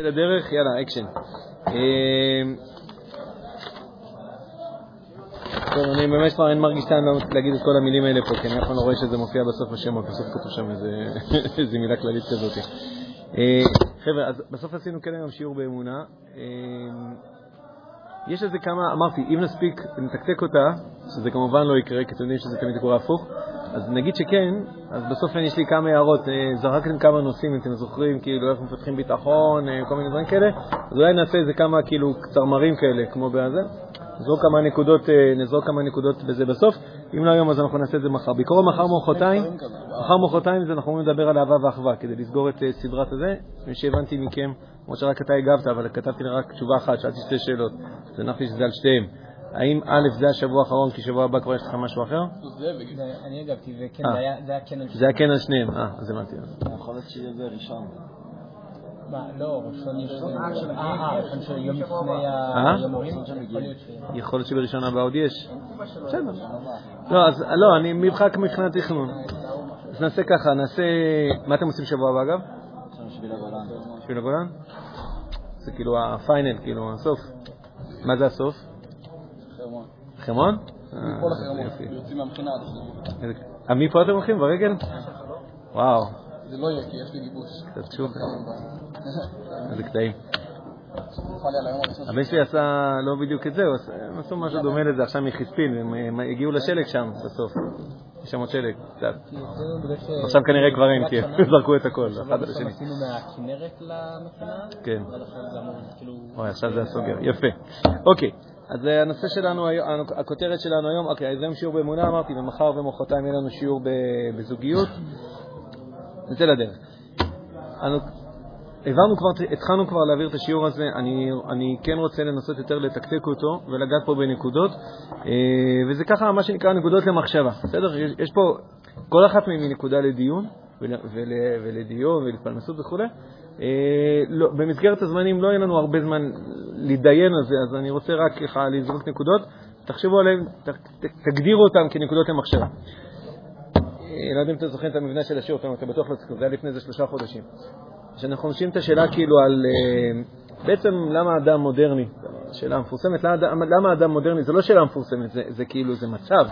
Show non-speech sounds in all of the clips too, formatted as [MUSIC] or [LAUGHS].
לדרך, יאללה, אקשן. אמ, טוב, אני באמת כבר לא מרגיש טעם להגיד את כל המילים האלה פה, כי אני אף פעם לא רואה שזה מופיע בסוף השמות, בסוף כתוב שם איזה [LAUGHS] מילה כללית כזאת. אה, חבר'ה, אז בסוף עשינו כן היום שיעור באמונה. אמ, יש איזה כמה, אמרתי, אם נספיק נתקתק אותה, שזה כמובן לא יקרה, כי אתם יודעים שזה תמיד קורה הפוך, אז נגיד שכן, אז בסוף יש לי כמה הערות. אה, זרקתם כמה נושאים, אם אתם זוכרים, כאילו איך מפתחים ביטחון, אה, כל מיני דברים כאלה, אז אולי נעשה איזה כמה כאילו קצרמרים כאלה, כמו בזה. נזרוק כמה נקודות, אה, נזרוק כמה נקודות בזה בסוף. אם לא היום, אז אנחנו נעשה את זה מחר. בעיקרו מחר מוחרתיים, מחר מוחרתיים זה אנחנו אומרים לדבר על אהבה ואחווה, כדי לסגור את סדרת הזה. מי שהבנתי מכם, כמו שרק אתה הגבת, אבל כתבתי רק תשובה אחת, שאלתי שתי שאלות. אז הנחתי שזה על שתיהם. האם א' זה השבוע האחרון, כי שבוע הבא כבר יש לך משהו אחר? אני הגבתי, וכן, זה היה כן על זה היה כן על שניהם, אה, אז הבנתי. יכול להיות שיהיה זה ראשון. מה, לא, ראשון יש... אה, אה, ראשון של יום לפני היומורים? יכול להיות שבראשון הבא עוד יש. בסדר. לא, אז לא, אני מבחק מבחינת תכנון. אז נעשה ככה, נעשה... מה אתם עושים שבוע הבא, אגב? שביל הגולן. שביל הגולן? זה כאילו הפיינל, כאילו הסוף. מה זה הסוף? חרמון. חרמון? אה. יוצאים מהמכינה עד אה, מפה אתם הולכים? ברגל? וואו, זה לא יהיה, כי יש לי גיבוש. שוב. [LAUGHS] איזה קטעים. הבן שלי עשה לא בדיוק את זה, הם עשו משהו דומה לזה עכשיו מחיספין, הם הם הגיעו לשלג שם בסוף. יש שם עוד שלג, קצת. עכשיו כנראה כבר אין, כי שנה- זרקו את הכל, אחד על השני. עשינו מהכנרת למכינה, כן. כאילו... אוי, עכשיו זה הסוגר, יפה. אוקיי, אז הנושא שלנו, הכותרת שלנו היום, אוקיי, אז היום שיעור באמונה אמרתי, ומחר ומחרתיים יהיה לנו שיעור בזוגיות. נצא לדרך. העברנו כבר, התחלנו כבר להעביר את השיעור הזה, אני, אני כן רוצה לנסות יותר לתקתק אותו ולגעת פה בנקודות, אה, וזה ככה מה שנקרא נקודות למחשבה, בסדר? יש, יש פה, כל אחת מהן היא נקודה לדיון, ול, ול, ולדיון ולהתפלמסות וכו'. אה, לא, במסגרת הזמנים לא יהיה לנו הרבה זמן להתדיין על זה, אז אני רוצה רק ככה לזרוק נקודות, תחשבו עליהן, תגדירו אותן כנקודות למחשבה. אה, לא יודע אם אתם זוכרים את המבנה של השיעור, אתם בטוח לא זוכרים, זה היה לפני איזה שלושה חודשים. כשאנחנו חושבים את השאלה כאילו על אה, בעצם למה האדם מודרני, שאלה מפורסמת, למה האדם מודרני, זה לא שאלה מפורסמת, זה, זה כאילו, זה מצב,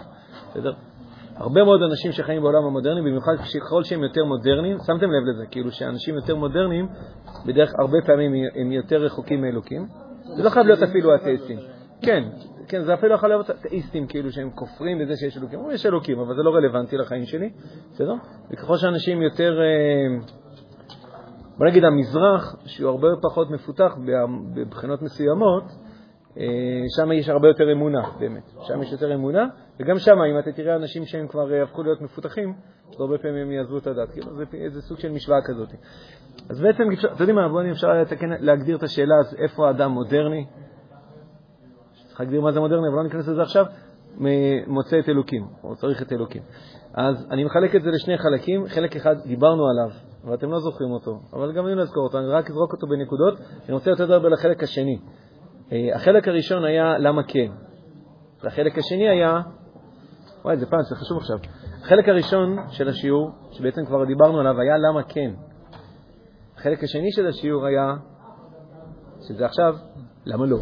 בסדר? הרבה מאוד אנשים שחיים בעולם המודרני, במיוחד ככל שהם יותר מודרניים, שמתם לב לזה, כאילו שאנשים יותר מודרניים, בדרך הרבה פעמים הם יותר רחוקים מאלוקים. זה לא חייב להיות אפילו אתאיסטים. כן, כן, זה אפילו יכול להיות אתאיסטים, כאילו שהם כופרים בזה שיש אלוקים. אומרים, יש אלוקים, אבל זה לא רלוונטי לחיים שלי, בסדר? וככל שאנשים יותר, אה, בוא נגיד המזרח, שהוא הרבה פחות מפותח בבחינות מסוימות, שם יש הרבה יותר אמונה, באמת. שם יש יותר אמונה, וגם שם, אם אתה תראה אנשים שהם כבר אה, הפכו להיות מפותחים, אז הרבה פעמים הם יעזבו את הדת. כאילו, זה איזה סוג של משוואה כזאת. אז בעצם, אתם יודעים מה, בואו אפשר לתקן, להגדיר את השאלה, אז איפה האדם מודרני? צריך להגדיר מה זה מודרני, אבל לא ניכנס לזה עכשיו. מוצא את אלוקים, או צריך את אלוקים. אז אני מחלק את זה לשני חלקים, חלק אחד דיברנו עליו, ואתם לא זוכרים אותו, אבל גם אני לא אזכור אותו, אני רק אזרוק אותו בנקודות, אני רוצה יותר לדבר לחלק השני. אה, החלק הראשון היה למה כן, והחלק השני היה, וואי, זה פעם, זה חשוב עכשיו. החלק הראשון של השיעור, שבעצם כבר דיברנו עליו, היה למה כן. החלק השני של השיעור היה, שזה עכשיו, למה לא.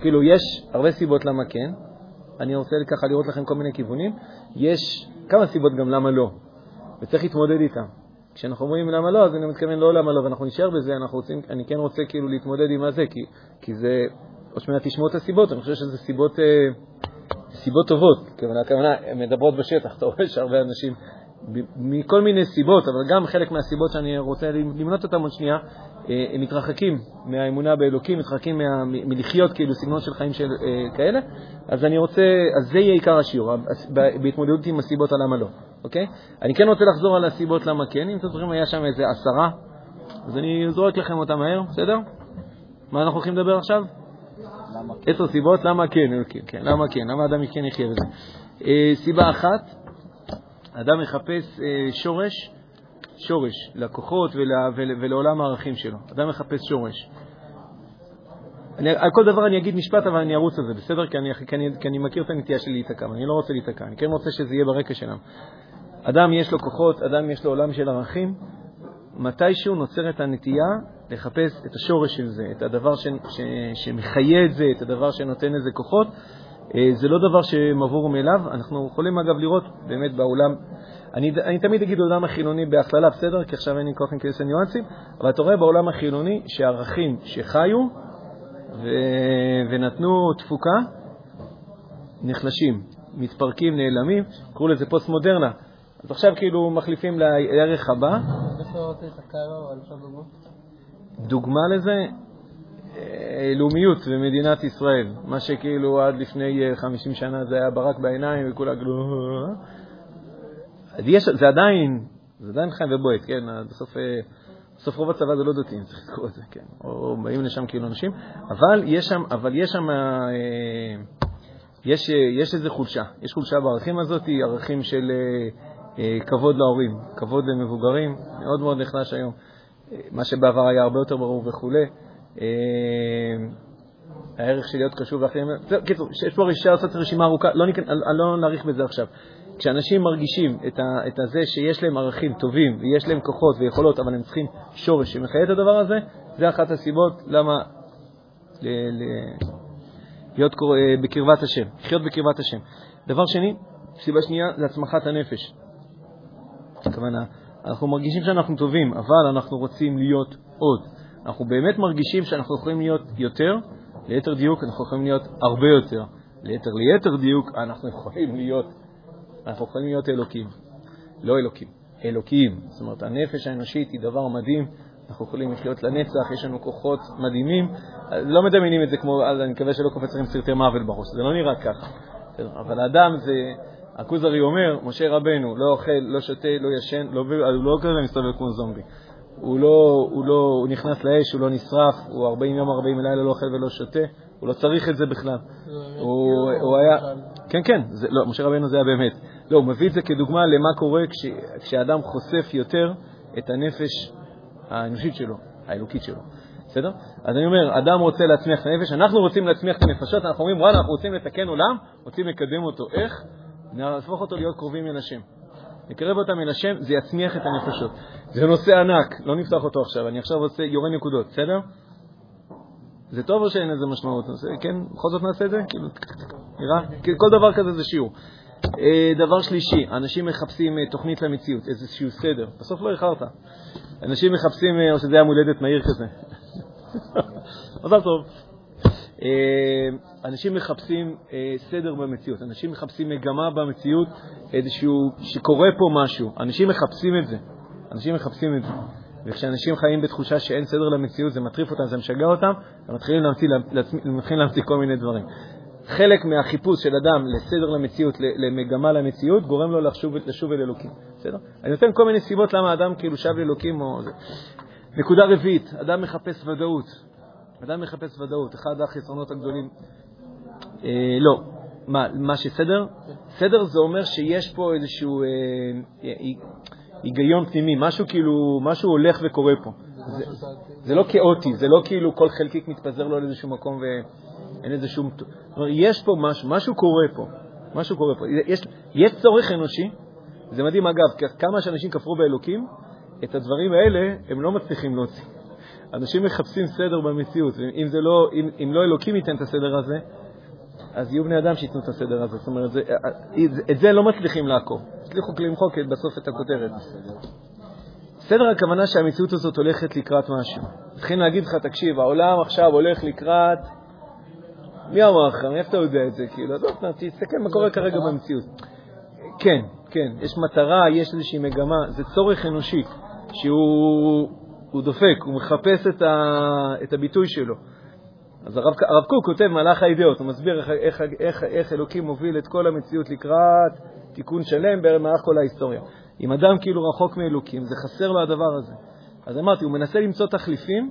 כאילו, יש הרבה סיבות למה כן, אני רוצה ככה לראות לכם כל מיני כיוונים. יש כמה סיבות גם למה לא, וצריך להתמודד איתם. כשאנחנו אומרים למה לא, אז אני מתכוון לא למה לא, ואנחנו נשאר בזה, אנחנו רוצים, אני כן רוצה כאילו להתמודד עם הזה, כי, כי זה, עוד שנייה תשמעו את הסיבות, אני חושב שזה סיבות, אה, סיבות טובות, הכוונה, הכוונה, מדברות בשטח, אתה רואה שהרבה אנשים, מכל מיני סיבות, אבל גם חלק מהסיבות שאני רוצה למנות אותן עוד שנייה, אה, הם מתרחקים מהאמונה באלוקים, מתרחקים מה, מלחיות כאילו סגנון של חיים של אה, כאלה, אז אני רוצה, אז זה יהיה עיקר השיעור, בהתמודדות עם הסיבות על למה לא, אוקיי? אני כן רוצה לחזור על הסיבות למה כן, אם אתם זוכרים היה שם איזה עשרה, אז אני זורק לכם אותם מהר, בסדר? מה אנחנו הולכים לדבר עכשיו? כן? עשר סיבות למה כן, כן, למה כן, למה אדם כן יחיה בזה. אה, סיבה אחת, אדם מחפש אה, שורש, שורש לכוחות ול, ול, ולעולם הערכים שלו. אדם מחפש שורש. אני, על כל דבר אני אגיד משפט, אבל אני ארוץ על זה, בסדר? כי אני, כי אני, כי אני מכיר את הנטייה שלי להיתקע, אני לא רוצה להיתקע, אני כן רוצה שזה יהיה ברקע שלנו. אדם יש לו כוחות, אדם יש לו עולם של ערכים, מתישהו נוצרת הנטייה לחפש את השורש של זה, את הדבר ש, ש, שמחיה את זה, את הדבר שנותן לזה כוחות. אה, זה לא דבר שמבור מאליו. אנחנו יכולים, אגב, לראות באמת בעולם, אני, אני תמיד אגיד עולם החילוני בהכללה, בסדר? כי עכשיו אין לי כוח להיכנס לניואנסים, אבל אתה רואה בעולם החילוני שערכים שחיו ו, ונתנו תפוקה, נחלשים, מתפרקים, נעלמים, קראו לזה פוסט-מודרנה. אז עכשיו כאילו מחליפים לערך הבא. דוגמה? לזה, אה, לאומיות במדינת ישראל, מה שכאילו עד לפני 50 אה, שנה זה היה ברק בעיניים וכולם כאילו... אה, זה עדיין, זה עדיין חיים ובועט, כן, בסוף, בסוף רוב הצבא זה לא דתיים, צריך לקרוא את זה, כן, או באים לשם כאילו אנשים, אבל יש שם, אבל יש שם, יש, יש איזו חולשה, יש חולשה בערכים הזאת, ערכים של כבוד להורים, כבוד למבוגרים, מאוד מאוד נחלש היום. מה שבעבר היה הרבה יותר ברור וכולי. אה, הערך של להיות קשוב לאחרים. קיצור, יש פה אפשר לעשות רשימה ארוכה, לא, לא נאריך בזה עכשיו. כשאנשים מרגישים את, ה, את זה שיש להם ערכים טובים ויש להם כוחות ויכולות, אבל הם צריכים שורש שמחיה את הדבר הזה, זה אחת הסיבות למה ל, ל, להיות קור... אה, בקרבת השם, לחיות בקרבת השם. דבר שני, סיבה שנייה זה הצמחת הנפש. הכוונה, אנחנו מרגישים שאנחנו טובים, אבל אנחנו רוצים להיות עוד. אנחנו באמת מרגישים שאנחנו יכולים להיות יותר, ליתר דיוק אנחנו יכולים להיות הרבה יותר. ליתר ליתר דיוק אנחנו יכולים להיות, אנחנו יכולים להיות אלוקים. לא אלוקים, אלוקים. זאת אומרת, הנפש האנושית היא דבר מדהים, אנחנו יכולים לחיות לנצח, יש לנו כוחות מדהימים. לא מדמיינים את זה כמו, אז אני מקווה שלא קופץ לכם סרטי מאבל בראש, זה לא נראה ככה. אבל האדם זה, הכוזרי אומר, משה רבנו, לא אוכל, לא שותה, לא ישן, לא, הוא לא כזה מסתובב כמו זומבי. הוא לא, הוא לא, הוא נכנס לאש, הוא לא נשרף, הוא 40 יום, 40 לילה לא אוכל ולא שותה, הוא לא צריך את זה בכלל. הוא, הוא היה, כן, כן, זה, לא, משה רבנו זה היה באמת. לא, הוא מביא את זה כדוגמה למה קורה כש, כשאדם חושף יותר את הנפש האנושית שלו, האלוקית שלו. בסדר? אז אני אומר, אדם רוצה להצמיח את הנפש, אנחנו רוצים להצמיח את הנפשות, אנחנו אומרים, וואלה, אנחנו רוצים לתקן עולם, רוצים לקדם אותו. איך? נהפוך אותו להיות קרובים אל השם. נקרב אותם אל השם, זה יצמיח את הנפשות. זה נושא ענק, לא נפתח אותו עכשיו, אני עכשיו עושה, יורה נקודות, בסדר? זה טוב או שאין לזה משמעות? כן, בכל זאת נעשה את זה? כאילו, נראה? כל דבר כזה זה שיעור. אה, דבר שלישי, אנשים מחפשים אה, תוכנית למציאות, איזשהו סדר. בסוף לא איחרת. אנשים מחפשים, אה, או שזה היה מולדת מהיר כזה. [LAUGHS] מזל טוב. אה, אנשים מחפשים אה, סדר במציאות, אנשים מחפשים מגמה במציאות, איזשהו, שקורה פה משהו. אנשים מחפשים את זה. אנשים מחפשים את זה. וכשאנשים חיים בתחושה שאין סדר למציאות, זה מטריף אותם, זה משגע אותם, הם מתחילים להמציא, מתחילים להמציא כל מיני דברים. חלק מהחיפוש של אדם לסדר למציאות, למגמה למציאות, גורם לו לחשוב, לשוב אל אלוקים. בסדר? אני נותן כל מיני סיבות למה אדם כאילו שב לאלוקים או... נקודה רביעית, אדם מחפש ודאות. אדם מחפש ודאות, אחד החסרונות הגדולים. אה, לא, מה, מה שסדר? סדר זה אומר שיש פה איזשהו אה, אה, היגיון פנימי, משהו כאילו, משהו הולך וקורה פה. זה, זה לא כאוטי, זה לא כאילו כל חלקיק מתפזר לו לאיזשהו מקום ואין איזה שום... יש פה משהו, משהו קורה פה, משהו קורה פה. יש, יש צורך אנושי, זה מדהים אגב, כמה שאנשים כפרו באלוקים, את הדברים האלה הם לא מצליחים להוציא. אנשים מחפשים סדר במציאות, ואם לא, אם, אם לא אלוקים ייתן את הסדר הזה, אז יהיו בני אדם שייתנו את הסדר הזה. זאת אומרת, זה, את זה לא מצליחים לעקוב. הצליחו למחוק בסוף את הכותרת. סדר הכוונה שהמציאות הזאת הולכת לקראת משהו. צריכים להגיד לך, תקשיב, העולם עכשיו הולך לקראת... מי אמר לך? מאיפה אתה יודע את זה? כאילו, עזוב, תסתכל מה קורה כרגע במציאות. כן, כן, יש מטרה, יש איזושהי מגמה, זה צורך אנושי שהוא הוא דופק, הוא מחפש את, ה, את הביטוי שלו. אז הרב, הרב קוק כותב מהלך האידאות, הוא מסביר איך, איך, איך, איך אלוקים מוביל את כל המציאות לקראת תיקון שלם במהלך כל ההיסטוריה. אם אדם כאילו רחוק מאלוקים, זה חסר לו הדבר הזה. אז אמרתי, הוא מנסה למצוא תחליפים,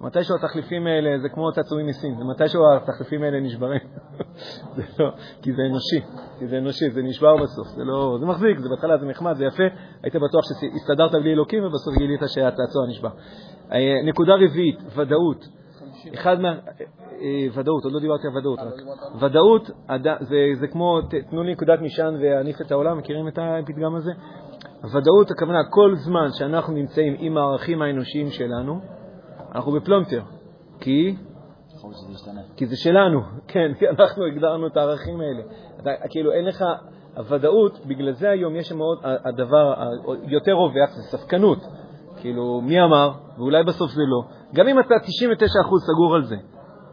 מתישהו התחליפים האלה זה כמו תעצומים מסין, ומתישהו התחליפים האלה נשברים. [LAUGHS] זה לא, כי זה אנושי, כי זה אנושי, זה נשבר בסוף, זה לא, זה מחזיק, זה בהתחלה זה נחמד, זה יפה, היית בטוח שהסתדרת בלי אלוקים ובסוף גילית שהצעצוע נשבר. אה, נקודה רביעית, ודאות. אחד מה... אה, ודאות, עוד לא דיברתי על ודאות, רק. ודאות זה כמו, תנו לי נקודת משען ואניף את העולם, מכירים את הפתגם הזה? הוודאות, הכוונה, כל זמן שאנחנו נמצאים עם הערכים האנושיים שלנו, אנחנו בפלונטר. כי? כי זה שלנו, [LAUGHS] כן, כי אנחנו הגדרנו את הערכים האלה. אתה, כאילו, אין לך, הוודאות, בגלל זה היום יש מאוד, הדבר היותר רווח זה ספקנות. כאילו, מי אמר, ואולי בסוף זה לא. גם אם אתה 99% סגור על זה,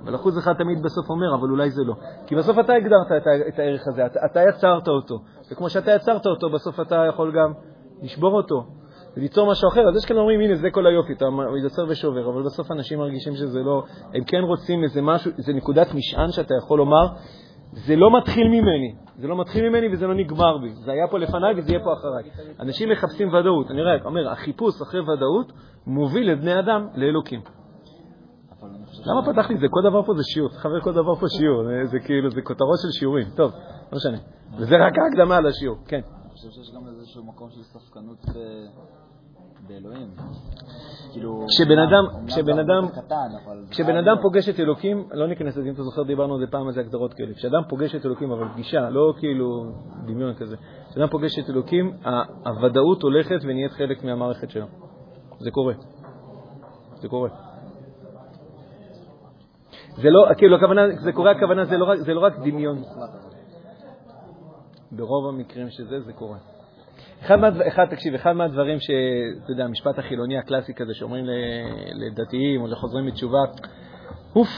אבל אחוז אחד תמיד בסוף אומר, אבל אולי זה לא. כי בסוף אתה הגדרת את, את הערך הזה, אתה, אתה יצרת אותו. וכמו שאתה יצרת אותו, בסוף אתה יכול גם לשבור אותו וליצור משהו אחר. אז יש כאלה אומרים, הנה, זה כל היופי, אתה יוצר ושובר, אבל בסוף אנשים מרגישים שזה לא, הם כן רוצים איזה משהו, איזה נקודת משען שאתה יכול לומר, זה לא מתחיל ממני, זה לא מתחיל ממני וזה לא נגמר בי. זה היה פה לפניי וזה יהיה פה אחריי. אנשים מחפשים ודאות. אני רק אומר, החיפוש אחרי ודאות מוביל את בני אדם לאלוקים. למה פתחתי את זה? כל דבר פה זה שיעור. חבר, כל דבר פה שיעור. זה כאילו, זה כותרות של שיעורים. טוב, לא משנה. וזה רק ההקדמה על השיעור, כן. אני חושב שיש גם איזשהו מקום של ספקנות באלוהים. כאילו, כשבן אדם, כשבן אדם, כשבן אדם פוגש את אלוקים, לא ניכנס לזה, אם אתה זוכר, דיברנו על זה פעם, על זה הגדרות כאלה. כשאדם פוגש את אלוקים, אבל פגישה, לא כאילו דמיון כזה, כשאדם פוגש את אלוקים, הוודאות הולכת ונהיית חלק מהמערכת שלו. זה קורה. זה קורה. זה לא, כאילו, הכוונה, זה קורה, הכוונה, זה לא רק, זה לא רק דמיון. ברוב המקרים שזה, זה קורה. אחד, מה, אחד, תקשיב, אחד מהדברים שאתה יודע, המשפט החילוני הקלאסי כזה שאומרים לדתיים או לחוזרים בתשובה, אוף,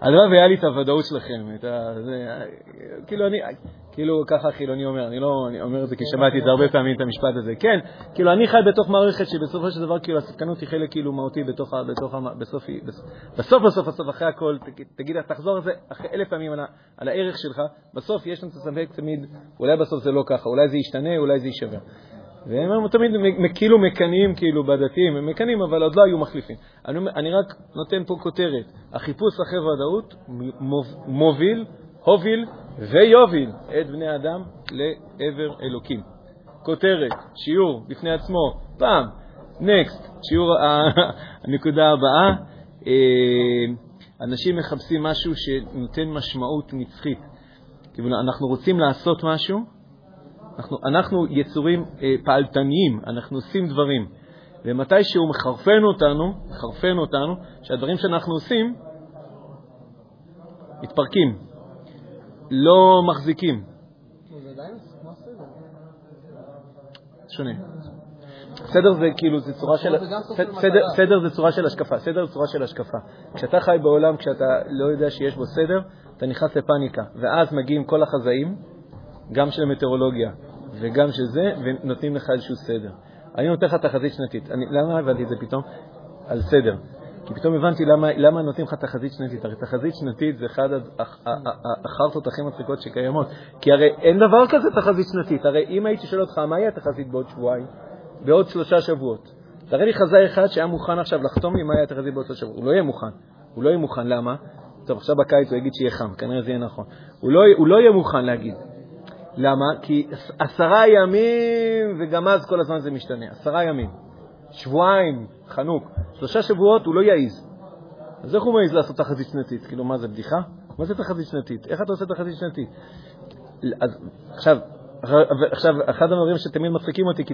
הלוואי והיה לי את הוודאות שלכם, את ה... זה, כאילו, אני, כאילו, ככה חילוני אומר, אני לא אני אומר את זה כי שמעתי את זה הרבה פעמים, את המשפט הזה. כן, כאילו, אני חי בתוך מערכת שבסופו של דבר, כאילו, הספקנות היא חלק כאילו מהותי בתוך, בתוך, בסוף, בסוף, בסוף, בסוף, אחרי הכל, תגיד, תחזור על זה אחרי אלף פעמים על, על הערך שלך, בסוף יש לנו את הספק תמיד, אולי בסוף זה לא ככה, אולי זה ישתנה, אולי זה יישבר. והם תמיד כאילו מקנאים כאילו בדתיים, הם מקנאים אבל עוד לא היו מחליפים. אני, אני רק נותן פה כותרת, החיפוש אחרי ודאות מוביל, הוביל ויוביל את בני אדם לעבר אלוקים. כותרת, שיעור בפני עצמו, פעם, נקסט, שיעור [LAUGHS] הנקודה הבאה, אה, אנשים מחפשים משהו שנותן משמעות נצחית. אנחנו רוצים לעשות משהו, אנחנו, אנחנו יצורים אה, פעלתניים, אנחנו עושים דברים. ומתי שהוא מחרפן אותנו, מחרפן אותנו, שהדברים שאנחנו עושים מתפרקים, לא מחזיקים. שונה. סדר זה כאילו, זה צורה של... סדר, סדר זה צורה של השקפה. סדר זה צורה של השקפה. כשאתה חי בעולם, כשאתה לא יודע שיש בו סדר, אתה נכנס לפניקה. ואז מגיעים כל החזאים, גם של המטאורולוגיה וגם של זה, ונותנים לך איזשהו סדר. אני נותן לך תחזית שנתית. אני, למה הבנתי את זה פתאום? על סדר. כי פתאום הבנתי למה, למה נותנים לך תחזית שנתית. הרי תחזית שנתית זה אחד החרטות הכי מצחיקות שקיימות. כי הרי אין דבר כזה תחזית שנתית. הרי אם הייתי שואל אותך, מה יהיה התחזית בעוד שבועיים? בעוד שלושה שבועות. תראה לי חזאי אחד שהיה מוכן עכשיו לחתום לי מה יהיה התחזית בעוד שלושה שבועות. הוא לא יהיה מוכן. הוא לא יהיה מוכן. למה? טוב, עכשיו בקיץ הוא יגיד שיהיה חם, כנראה זה יהיה נכון. הוא לא, הוא לא יהיה מוכן להגיד. למה? כי עשרה ימים, וגם אז כל הזמן זה משתנה. עשרה ימים. שבועיים, חנוק. שלושה שבועות הוא לא יעיז. אז איך הוא מעז לעשות תחזית שנתית? כאילו, מה זה, בדיחה? מה זה תחזית שנתית? איך אתה עושה תחזית שנתית? אז עכשיו, עכשיו, אחד הדברים שתמיד מצחיקים אותי,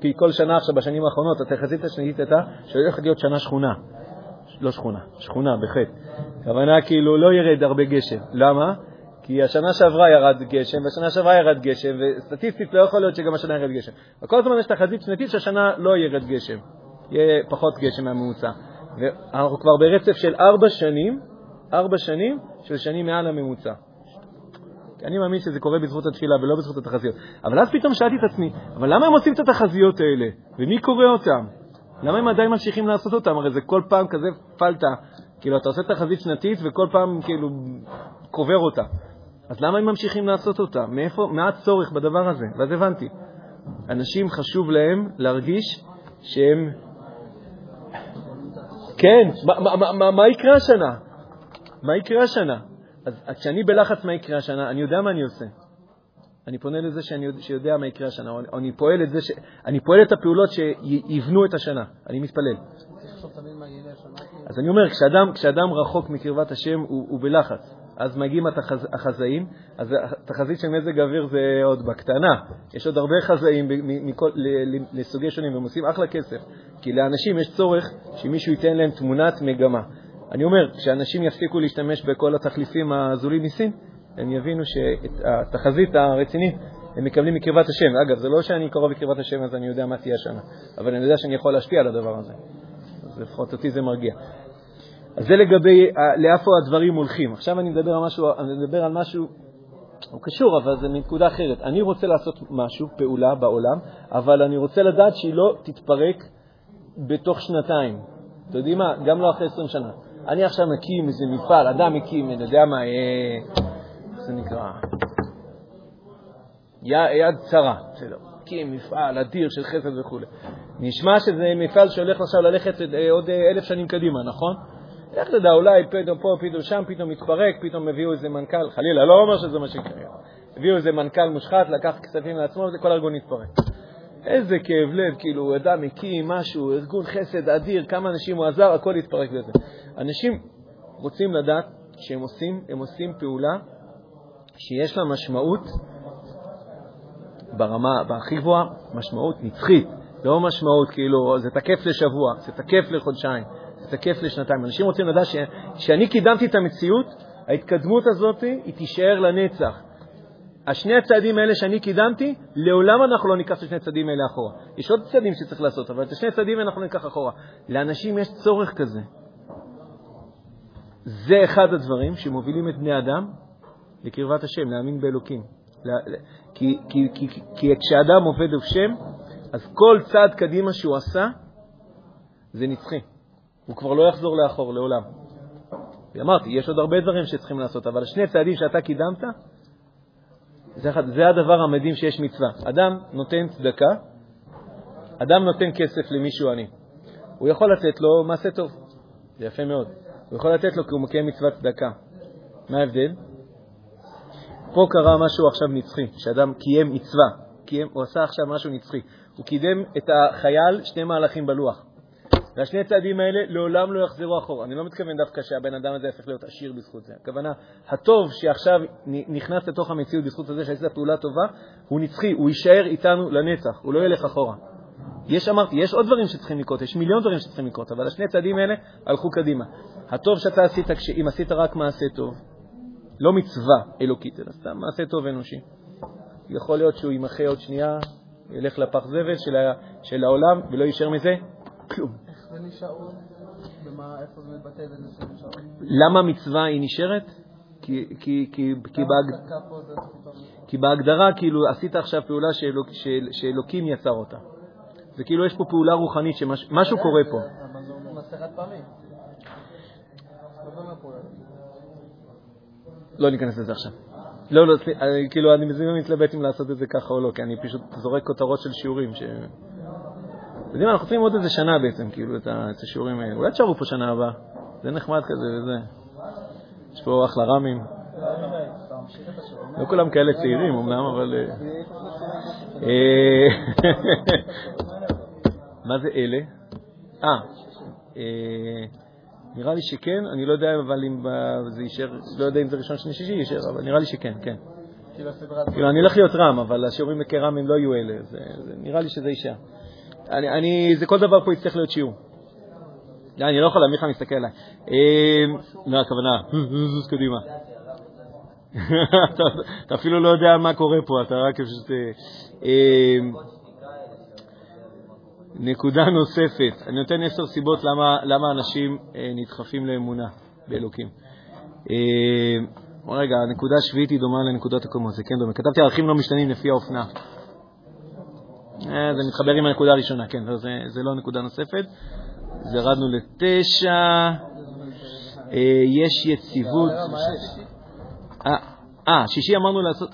כי כל שנה עכשיו, בשנים האחרונות, התחזית השנתית הייתה שהולכת להיות שנה שכונה. לא שכונה, שכונה, בחטא. הכוונה כאילו לא ירד הרבה גשם. למה? כי השנה שעברה ירד גשם, והשנה שעברה ירד גשם, וסטטיסטית לא יכול להיות שגם השנה ירד גשם. וכל הזמן יש תחזית שנתית שהשנה לא ירד גשם, יהיה פחות גשם מהממוצע. ואנחנו כבר ברצף של ארבע שנים, ארבע שנים של שנים מעל הממוצע. אני מאמין שזה קורה בזכות התפילה ולא בזכות התחזיות. אבל אז פתאום שאלתי את עצמי, אבל למה הם עושים את התחזיות האלה? ומי קורא אותם? למה הם עדיין ממשיכים לעשות אותם? הרי זה כל פעם כזה פלטה. כאילו, אתה עושה תחזית שנתית וכל פעם כאילו קובר אותה. אז למה הם ממשיכים לעשות אותה? מאיפה, מה הצורך בדבר הזה? ואז הבנתי. אנשים חשוב להם להרגיש שהם... כן, מה, מה, מה, מה יקרה השנה? מה יקרה השנה? אז כשאני בלחץ מה יקרה השנה, אני יודע מה אני עושה. אני פונה לזה שאני יודע, שיודע מה יקרה השנה, או אני פועל את, זה ש... אני פועל את הפעולות שיבנו את השנה, אני מתפלל. אז אני אומר, כשאדם, כשאדם רחוק מקרבת השם הוא, הוא בלחץ, אז מגיעים התחז, החזאים, אז התחזית של מזג האוויר זה עוד בקטנה, יש עוד הרבה חזאים מכל, לסוגי שונים, והם עושים אחלה כסף, כי לאנשים יש צורך שמישהו ייתן להם תמונת מגמה. אני אומר, כשאנשים יפסיקו להשתמש בכל התחליפים הזולים מסין, הם יבינו שאת התחזית הרצינית הם מקבלים מקרבת השם. אגב, זה לא שאני קרוב לקרבת השם אז אני יודע מה תהיה השנה, אבל אני יודע שאני יכול להשפיע על הדבר הזה. אז לפחות אותי זה מרגיע. אז זה לגבי לאיפה הדברים הולכים. עכשיו אני מדבר על משהו, אני מדבר על משהו, הוא קשור, אבל זה מנקודה אחרת. אני רוצה לעשות משהו, פעולה בעולם, אבל אני רוצה לדעת שהיא לא תתפרק בתוך שנתיים. אתם יודעים מה? גם לא אחרי 20 שנה. אני עכשיו מקים איזה מפעל, אדם מקים, אני יודע מה, אה, איך זה נקרא? יד צרה, בסדר. מקים מפעל אדיר של חסד וכו'. נשמע שזה מפעל שהולך עכשיו ללכת אה, עוד אה, אלף שנים קדימה, נכון? איך תדע, אולי פתאום פה, פתאום שם, פתאום מתפרק, פתאום הביאו איזה מנכ"ל, חלילה, לא אומר שזה מה שיקרה. הביאו איזה מנכ"ל מושחת, לקח כספים לעצמו, וכל הארגון יתפרק. איזה כאב לב, כאילו, אדם הקים משהו, ארגון חסד אדיר, כמה אנשים הוא עזר, הכל יתפרק בזה. אנשים רוצים לדעת שהם עושים, הם עושים פעולה שיש לה משמעות ברמה, בהכי גבוהה, משמעות נצחית, לא משמעות כאילו, זה תקף לשבוע, זה תקף לחודשיים, תקף לשנתיים. אנשים רוצים לדעת שכשאני קידמתי את המציאות, ההתקדמות הזאת היא תישאר לנצח. השני הצעדים האלה שאני קידמתי, לעולם אנחנו לא ניקח את השני הצעדים האלה אחורה. יש עוד צעדים שצריך לעשות, אבל את השני הצעדים אנחנו ניקח אחורה. לאנשים יש צורך כזה. זה אחד הדברים שמובילים את בני אדם לקרבת השם, להאמין באלוקים. כי, כי, כי, כי כשאדם עובד השם, אז כל צעד קדימה שהוא עשה, זה נצחי. הוא כבר לא יחזור לאחור לעולם. ואמרתי, יש עוד הרבה דברים שצריכים לעשות, אבל שני צעדים שאתה קידמת, זה, זה הדבר המדהים שיש מצווה. אדם נותן צדקה, אדם נותן כסף למישהו עני. הוא יכול לתת לו מעשה טוב, זה יפה מאוד. הוא יכול לתת לו כי הוא מקיים מצוות צדקה. מה ההבדל? פה קרה משהו עכשיו נצחי, שאדם קיים מצווה, קיים, הוא עשה עכשיו משהו נצחי. הוא קידם את החייל שני מהלכים בלוח. והשני הצעדים האלה לעולם לא יחזרו אחורה. אני לא מתכוון דווקא שהבן אדם הזה יהפך להיות עשיר בזכות זה. הכוונה, הטוב שעכשיו נכנס לתוך המציאות בזכות זה שעשית פעולה טובה, הוא נצחי, הוא יישאר איתנו לנצח, הוא לא ילך אחורה. יש, אמרתי, יש עוד דברים שצריכים לקרות, יש מיליון דברים שצריכים לקרות, אבל השני הצעדים האלה הלכו קדימה. הטוב שאתה עשית, אם עשית רק מעשה טוב, לא מצווה אלוקית, אלא סתם מעשה טוב אנושי. יכול להיות שהוא יימחה עוד שנייה, ילך לפח זבל של, של העולם ולא יישאר מזה כלום. למה מצווה היא נשארת? כי, כי, כי, כי, בהג... כי בהגדרה, כאילו, עשית עכשיו פעולה שאלוק, שאלוקים יצר אותה. זה כאילו יש פה פעולה רוחנית שמשהו קורה פה. פעמים. לא ניכנס לזה עכשיו. לא, לא, כאילו, אני מזמין מתלבט אם לעשות את זה ככה או לא, כי אני פשוט זורק כותרות של שיעורים ש... אתם יודעים אנחנו צריכים עוד איזה שנה בעצם, כאילו, את השיעורים האלה. אולי תשארו פה שנה הבאה, זה נחמד כזה וזה. יש פה אחלה רמים. לא כולם כאלה צעירים אמנם, אבל... אה, אה, [LAUGHS] מה זה אלה? אה, אה, נראה לי שכן, אני לא יודע אבל אם זה יישאר, לא יודע אם זה ראשון, שני, שישי יישאר, אבל נראה לי שכן, כן. כאילו, אני הולך להיות רם, אבל השיעורים כרם הם לא יהיו אלה, נראה לי שזה יישאר. אני, זה כל דבר פה יצטרך להיות שיעור. אני לא יכול, מיכה מסתכל עליי. מה הכוונה? זוז קדימה. [LAUGHS] אתה אפילו לא יודע מה קורה פה, אתה רק פשוט... נקודה נוספת, אני נותן עשר סיבות למה, אנשים אה, נדחפים לאמונה באלוקים. אה, רגע, הנקודה השביעית היא דומה לנקודות הקודמות, זה כן דומה. כתבתי ערכים לא משתנים לפי האופנה. אה, זה מתחבר עם הנקודה הראשונה, כן, לא, זה, זה לא נקודה נוספת. אז ירדנו לתשע, אה, יש יציבות. אה, אה, שישי אמרנו לעשות...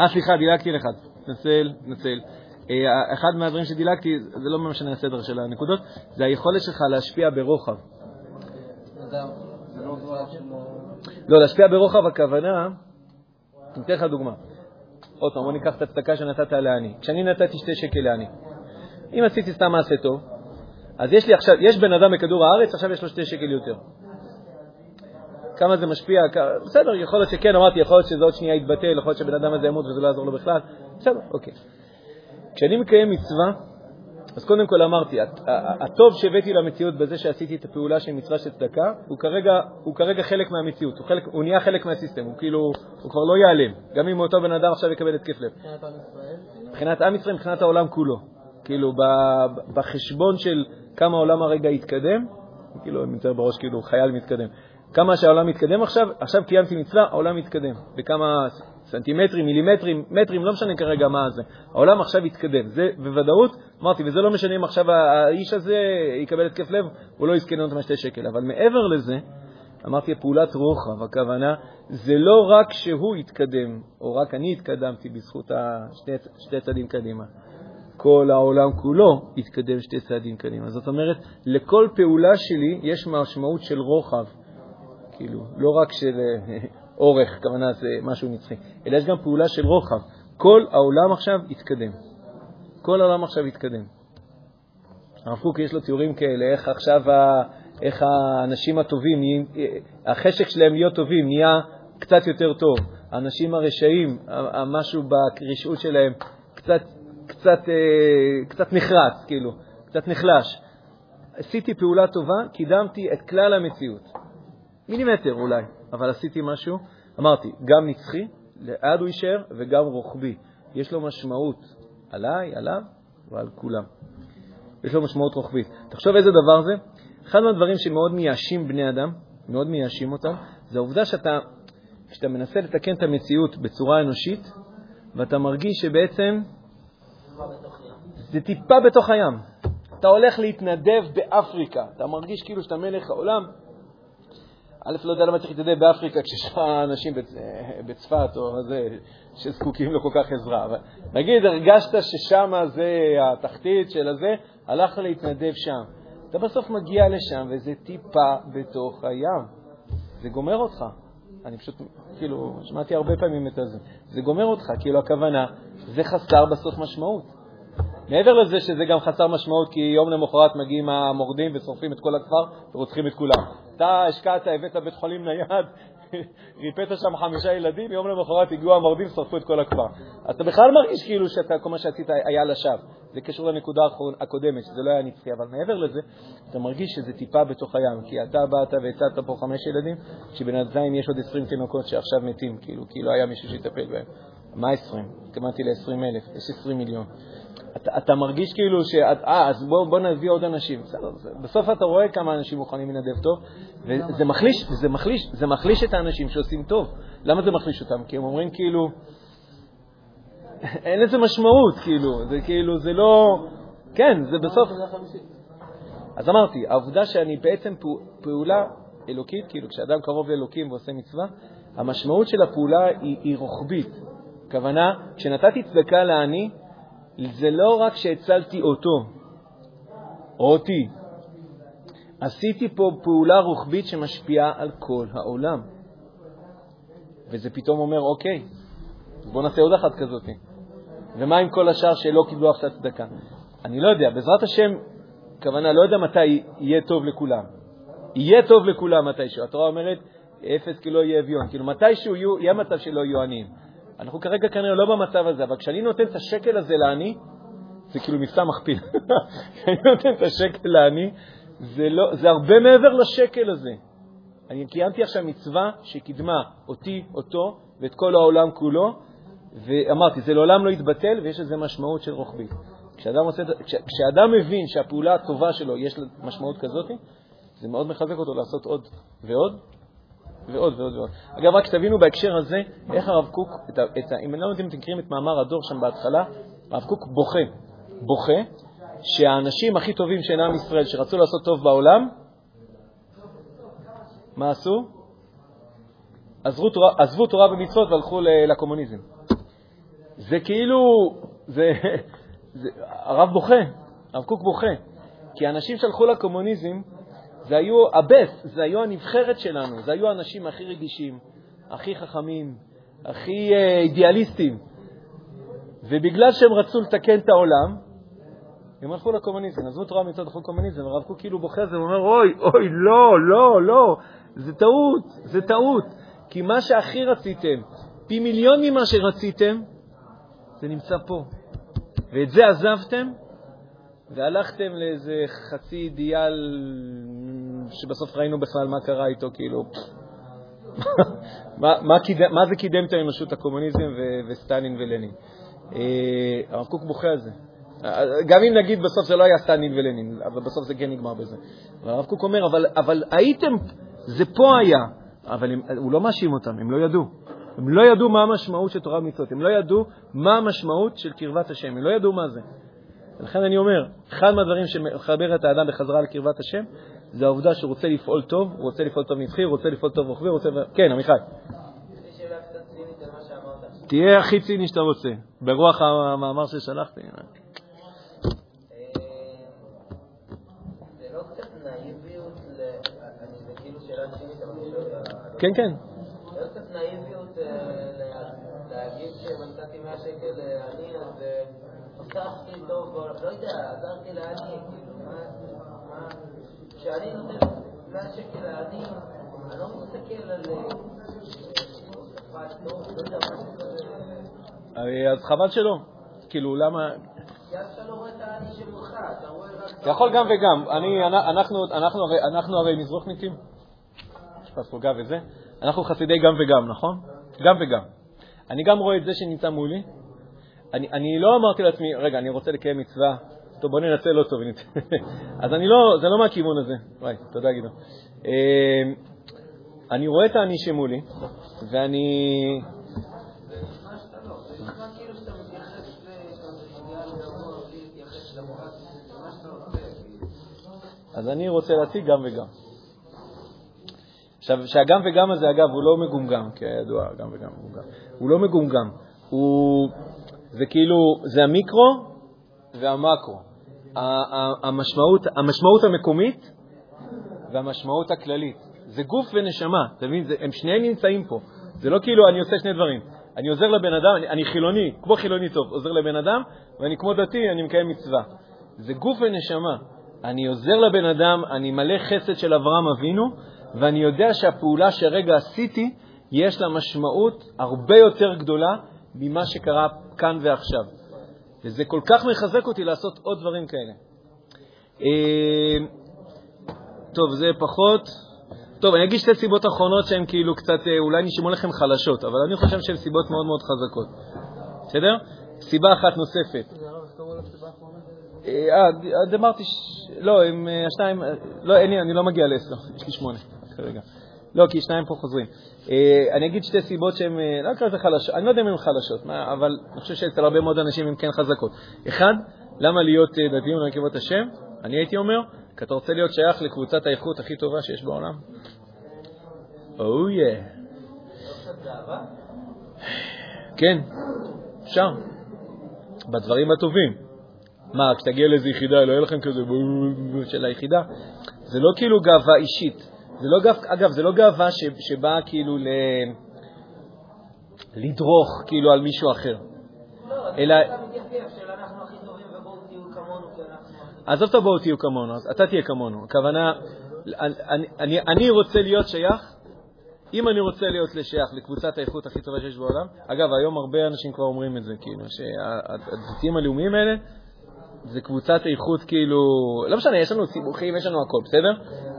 אה, סליחה, דילגתי על אחד. נצל, נצל. אה, אחד מהדברים שדילגתי, זה לא משנה הסדר של הנקודות, זה היכולת שלך להשפיע ברוחב. לא, להשפיע ברוחב הכוונה, אני אתן לך דוגמה. עוד פעם, בוא ניקח את הצדקה שנתת לעני. כשאני נתתי שתי שקל לעני, אם עשיתי סתם מעשה טוב, אז יש לי עכשיו, יש בן אדם בכדור הארץ, עכשיו יש לו שתי שקל יותר. כמה זה משפיע, בסדר, יכול להיות שכן, אמרתי, יכול להיות שזה עוד שנייה יתבטל, יכול להיות שהבן אדם הזה ימות וזה לא יעזור לו בכלל, בסדר, אוקיי. כשאני מקיים מצווה, אז קודם כל אמרתי, הטוב שהבאתי למציאות בזה שעשיתי את הפעולה של מצווה של צדקה, הוא כרגע, הוא כרגע חלק מהמציאות, הוא, חלק, הוא נהיה חלק מהסיסטם, הוא כאילו, הוא כבר לא ייעלם, גם אם אותו בן אדם עכשיו יקבל התקף לב. מבחינת עם ישראל? מבחינת עם ישראל, מבחינת העולם כולו. כאילו, בחשבון של כמה העולם הרגע התקדם, כאילו, אני מצטער בראש כאילו חייל מתקדם, כמה שהעולם מתקדם עכשיו, עכשיו קיימתי מצווה, העולם מתקדם. בכמה סנטימטרים, מילימטרים, מטרים, לא משנה כרגע מה זה. העולם עכשיו יתקדם. זה בוודאות, אמרתי, וזה לא משנה אם עכשיו האיש הזה יקבל התקף לב, הוא לא יזכה לנות מהשתי שקל. אבל מעבר לזה, אמרתי, פעולת רוחב, הכוונה, זה לא רק שהוא יתקדם, או רק אני התקדמתי בזכות השני, שתי צעדים קדימה. כל העולם כולו יתקדם שתי צעדים קדימה. זאת אומרת, לכל פעולה שלי יש משמעות של רוחב. כאילו, לא רק של אורך, כוונה זה משהו נצחי, אלא יש גם פעולה של רוחב. כל העולם עכשיו יתקדם. כל העולם עכשיו יתקדם. הרב קוק יש לו תיאורים כאלה, איך עכשיו, איך האנשים הטובים, החשק שלהם להיות טובים נהיה קצת יותר טוב. האנשים הרשעים, משהו ברשעות שלהם קצת, קצת, אה, קצת נחרץ, כאילו, קצת נחלש. עשיתי פעולה טובה, קידמתי את כלל המציאות. מילימטר אולי, אבל עשיתי משהו, אמרתי, גם נצחי, לעד הוא יישאר, וגם רוחבי. יש לו משמעות עליי, עליו ועל כולם. יש לו משמעות רוחבית. תחשוב איזה דבר זה. אחד מהדברים שמאוד מייאשים בני אדם, מאוד מייאשים אותם, זה העובדה שאתה, כשאתה מנסה לתקן את המציאות בצורה אנושית, ואתה מרגיש שבעצם זה טיפה בתוך הים. אתה הולך להתנדב באפריקה, אתה מרגיש כאילו שאתה מלך העולם, א', לא יודע למה צריך להתנדב באפריקה כשיש אנשים בצפת או זה, שזקוקים לו כל כך עזרה. נגיד, הרגשת ששם זה התחתית של הזה, הלכת להתנדב שם. אתה בסוף מגיע לשם וזה טיפה בתוך הים. זה גומר אותך. אני פשוט, כאילו, שמעתי הרבה פעמים את זה. זה גומר אותך, כאילו הכוונה, זה חסר בסוף משמעות. מעבר לזה שזה גם חסר משמעות, כי יום למחרת מגיעים המורדים ושורפים את כל הכפר ורוצחים את כולם. אתה השקעת, הבאת בית חולים נייד, [LAUGHS] ריפאת שם חמישה ילדים, יום למחרת הגיעו המורדים, שרפו את כל הכפר. אתה בכלל מרגיש כאילו שכל מה שעשית היה לשווא. זה קשור לנקודה הקודמת, שזה לא היה נצחי, אבל מעבר לזה, אתה מרגיש שזה טיפה בתוך הים, כי אתה באת והצעת פה חמש ילדים, כשבינתיים יש עוד עשרים תינוקות שעכשיו מתים, כאילו, כי לא היה מישהו שיטפל בהם. מה עשרים? התכוונתי ל-20 אלף, יש 20 מיליון. אתה, אתה מרגיש כאילו ש... אה, אז בוא, בוא נביא עוד אנשים. בסדר, בסוף אתה רואה כמה אנשים מוכנים לנדב טוב, וזה מחליש, זה מחליש, זה מחליש את האנשים שעושים טוב. למה זה מחליש אותם? כי הם אומרים כאילו, [LAUGHS] אין לזה משמעות, כאילו, זה כאילו, זה לא... כן, זה בסוף... אז אמרתי, העובדה שאני בעצם פעולה אלוקית, כאילו כשאדם קרוב לאלוקים ועושה מצווה, המשמעות של הפעולה היא, היא רוחבית. הכוונה, כשנתתי צדקה לעני, זה לא רק שהצלתי אותו או אותי, עשיתי פה פעולה רוחבית שמשפיעה על כל העולם. וזה פתאום אומר, אוקיי, בוא נעשה עוד אחת כזאת. ומה עם כל השאר שלא קיבלו אף צדקה? אני לא יודע, בעזרת השם, כוונה, לא יודע מתי יהיה טוב לכולם. יהיה טוב לכולם מתישהו. התורה אומרת, אפס כי לא יהיה אביון. כאילו, מתישהו יהיה מצב שלא יהיו עניים. אנחנו כרגע כנראה לא במצב הזה, אבל כשאני נותן את השקל הזה לעני, זה כאילו מבצע מכפיל. [LAUGHS] כשאני נותן את השקל לעני, זה, לא, זה הרבה מעבר לשקל הזה. אני קיימתי עכשיו מצווה שקידמה אותי, אותו, ואת כל העולם כולו, ואמרתי, זה לעולם לא יתבטל ויש לזה משמעות של רוחבית. כשאדם, עושה, כש, כשאדם מבין שהפעולה הטובה שלו יש לה משמעות כזאת, זה מאוד מחזק אותו לעשות עוד ועוד, ועוד ועוד ועוד. אגב, רק שתבינו בהקשר הזה, איך הרב קוק, את ה, את ה, אם לא יודעים אתם מכירים את מאמר הדור שם בהתחלה, הרב קוק בוכה, בוכה, שהאנשים הכי טובים של עם ישראל, שרצו לעשות טוב בעולם, מה עשו? עזבו תורה, עזבו תורה ומצוות והלכו לקומוניזם. זה כאילו, זה, [LAUGHS] זה, הרב בוכה, הרב קוק בוכה, כי האנשים שהלכו לקומוניזם, זה היו הבס, זה היו הנבחרת שלנו, זה היו האנשים הכי רגישים, הכי חכמים, הכי אה, אידיאליסטים. ובגלל שהם רצו לתקן את העולם, הם הלכו לקומוניזם, עזבו תורה מצד החוק קומוניזם, הרב קוק כאילו בוכה זה ואומר, אוי, אוי, לא, לא, לא, זה טעות, זה טעות, כי מה שהכי רציתם, פי מיליון ממה שרציתם, זה נמצא פה. ואת זה עזבתם, והלכתם לאיזה חצי אידיאל שבסוף ראינו בכלל מה קרה איתו, כאילו, מה, זה קידם את האנושות, הקומוניזם וסטלין ולנין. אה, הרב קוק בוכה על זה. גם אם נגיד בסוף זה לא היה סטלין ולנין, אבל בסוף זה כן נגמר בזה. הרב קוק אומר, אבל, אבל הייתם, זה פה היה, אבל הם, הוא לא מאשים אותם, הם לא ידעו. הם לא ידעו מה המשמעות של תורה ומצוות, הם לא ידעו מה המשמעות של קרבת השם, הם לא ידעו מה זה. לכן אני אומר, אחד מהדברים שמחבר את האדם בחזרה לקרבת השם, זה העובדה שהוא רוצה לפעול טוב, הוא רוצה לפעול טוב נצחי, הוא רוצה לפעול טוב רוחבי, הוא רוצה... כן, עמיחי. תהיה הכי ציני שאתה רוצה, ברוח המאמר ששלחתי. כן, כן. זה קצת נאיביות להגיד שמצאתי 100 שקל אני, אז הוספתי טוב, לא יודע, עזרתי לעני, כאילו, מה... כשאני נותן 100 שקל לעני, אני לא מסתכל על... אז חבל שלא. כאילו, למה... יכול גם וגם. אנחנו הרי מזרוחניקים. משפט פה גב וזה. אנחנו חסידי גם וגם, נכון? גם וגם. אני גם רואה את זה שנמצא מולי. אני לא אמרתי לעצמי, רגע, אני רוצה לקיים מצווה, טוב, בוא ננצל אותו. [LAUGHS] אז אני לא, זה לא מהכיוון הזה. וואי, תודה, גדעון. אה, אני רואה את האני שמולי, ואני... אז אני רוצה להציג גם וגם. עכשיו, שהגם וגם הזה, אגב, הוא לא מגומגם, כידוע, גם וגם מגומגם. הוא לא מגומגם. הוא, זה כאילו, זה המיקרו והמקרו. המשמעות, המשמעות המקומית והמשמעות הכללית. זה גוף ונשמה, אתה מבין? הם שניהם נמצאים פה. זה לא כאילו אני עושה שני דברים. אני עוזר לבן אדם, אני, אני חילוני, כמו חילוני טוב, עוזר לבן אדם, ואני כמו דתי, אני מקיים מצווה. זה גוף ונשמה. אני עוזר לבן אדם, אני מלא חסד של אברהם אבינו, ואני יודע שהפעולה שרגע עשיתי, יש לה משמעות הרבה יותר גדולה ממה שקרה כאן ועכשיו. וזה כל כך מחזק אותי לעשות עוד דברים כאלה. אה, טוב, זה פחות. טוב, אני אגיד שתי סיבות אחרונות שהן כאילו קצת, אה, אולי נשמעו לכם חלשות, אבל אני חושב שהן סיבות מאוד מאוד חזקות. בסדר? סיבה אחת נוספת. אה, אמרתי, לא, עם השניים, לא, אין לי, אני לא מגיע לעשר, יש לי שמונה. כרגע. לא, כי שניים פה חוזרים. אה, אני אגיד שתי סיבות שהן, אה, לא אקרא לזה חלשות, אני לא יודע אם הן חלשות, מה, אבל אני חושב שאצל הרבה מאוד אנשים הן כן חזקות. אחד, למה להיות אה, דתיים ולנקבות השם? אני הייתי אומר, כי אתה רוצה להיות שייך לקבוצת האיכות הכי טובה שיש בעולם. או יא. כן, אפשר. בדברים הטובים. מה, כשתגיע לאיזו יחידה, לא יהיה לכם כזה של היחידה? זה לא כאילו גאווה אישית. זה לא גאו, אגב, זה לא גאווה ש, שבאה כאילו ל... לדרוך כאילו על מישהו אחר. לא, אלא... עזוב את בואו תהיו כמונו, אז אתה תהיה כמונו. הכוונה, אני, אני, אני רוצה להיות שייך, אם אני רוצה להיות לשייך לקבוצת האיכות הכי טובה שיש בעולם, אגב, היום הרבה אנשים כבר אומרים את זה, כאילו, שהדתיים הלאומיים האלה זה קבוצת איכות כאילו, לא משנה, יש לנו סיבוכים, יש לנו הכל, בסדר?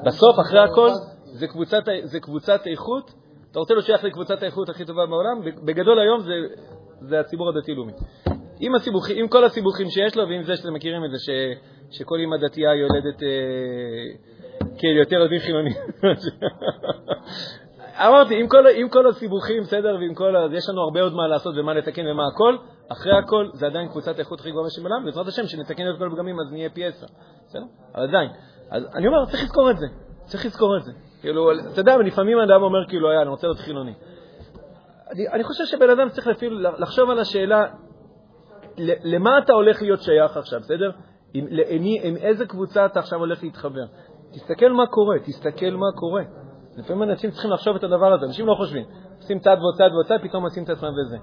בסוף, אחרי הכל, זה קבוצת, זה קבוצת איכות, אתה רוצה להיות שייך לקבוצת האיכות הכי טובה בעולם, בגדול היום זה, זה הציבור הדתי-לאומי. עם, עם כל הסיבוכים שיש לו, ועם זה שאתם מכירים את זה, ש, שכל אמא דתייה יולדת, אה, כן, יותר ילדים חילונים. אמרתי, עם כל, עם כל הסיבוכים, בסדר, ועם כל ה... יש לנו הרבה עוד מה לעשות ומה לתקן ומה הכל, אחרי הכל זה עדיין קבוצת האיכות הכי גבוהה שבעולם, בעזרת השם, שנתקן את כל הפגמים אז נהיה פי עשר, בסדר? אבל עדיין. אז אני אומר, צריך לזכור את זה, צריך לזכור את זה. כאילו, אתה יודע, לפעמים אדם אומר כאילו, אני רוצה להיות חילוני. אני, אני חושב שבן אדם צריך אפילו לחשוב על השאלה, למה אתה הולך להיות שייך עכשיו, בסדר? עם, עם, עם איזה קבוצה אתה עכשיו הולך להתחבר. תסתכל מה קורה, תסתכל מה קורה. לפעמים אנשים צריכים לחשוב את הדבר הזה, אנשים לא חושבים. עושים צעד ועוד צעד ועוד צעד, פתאום עושים את עצמם וזה.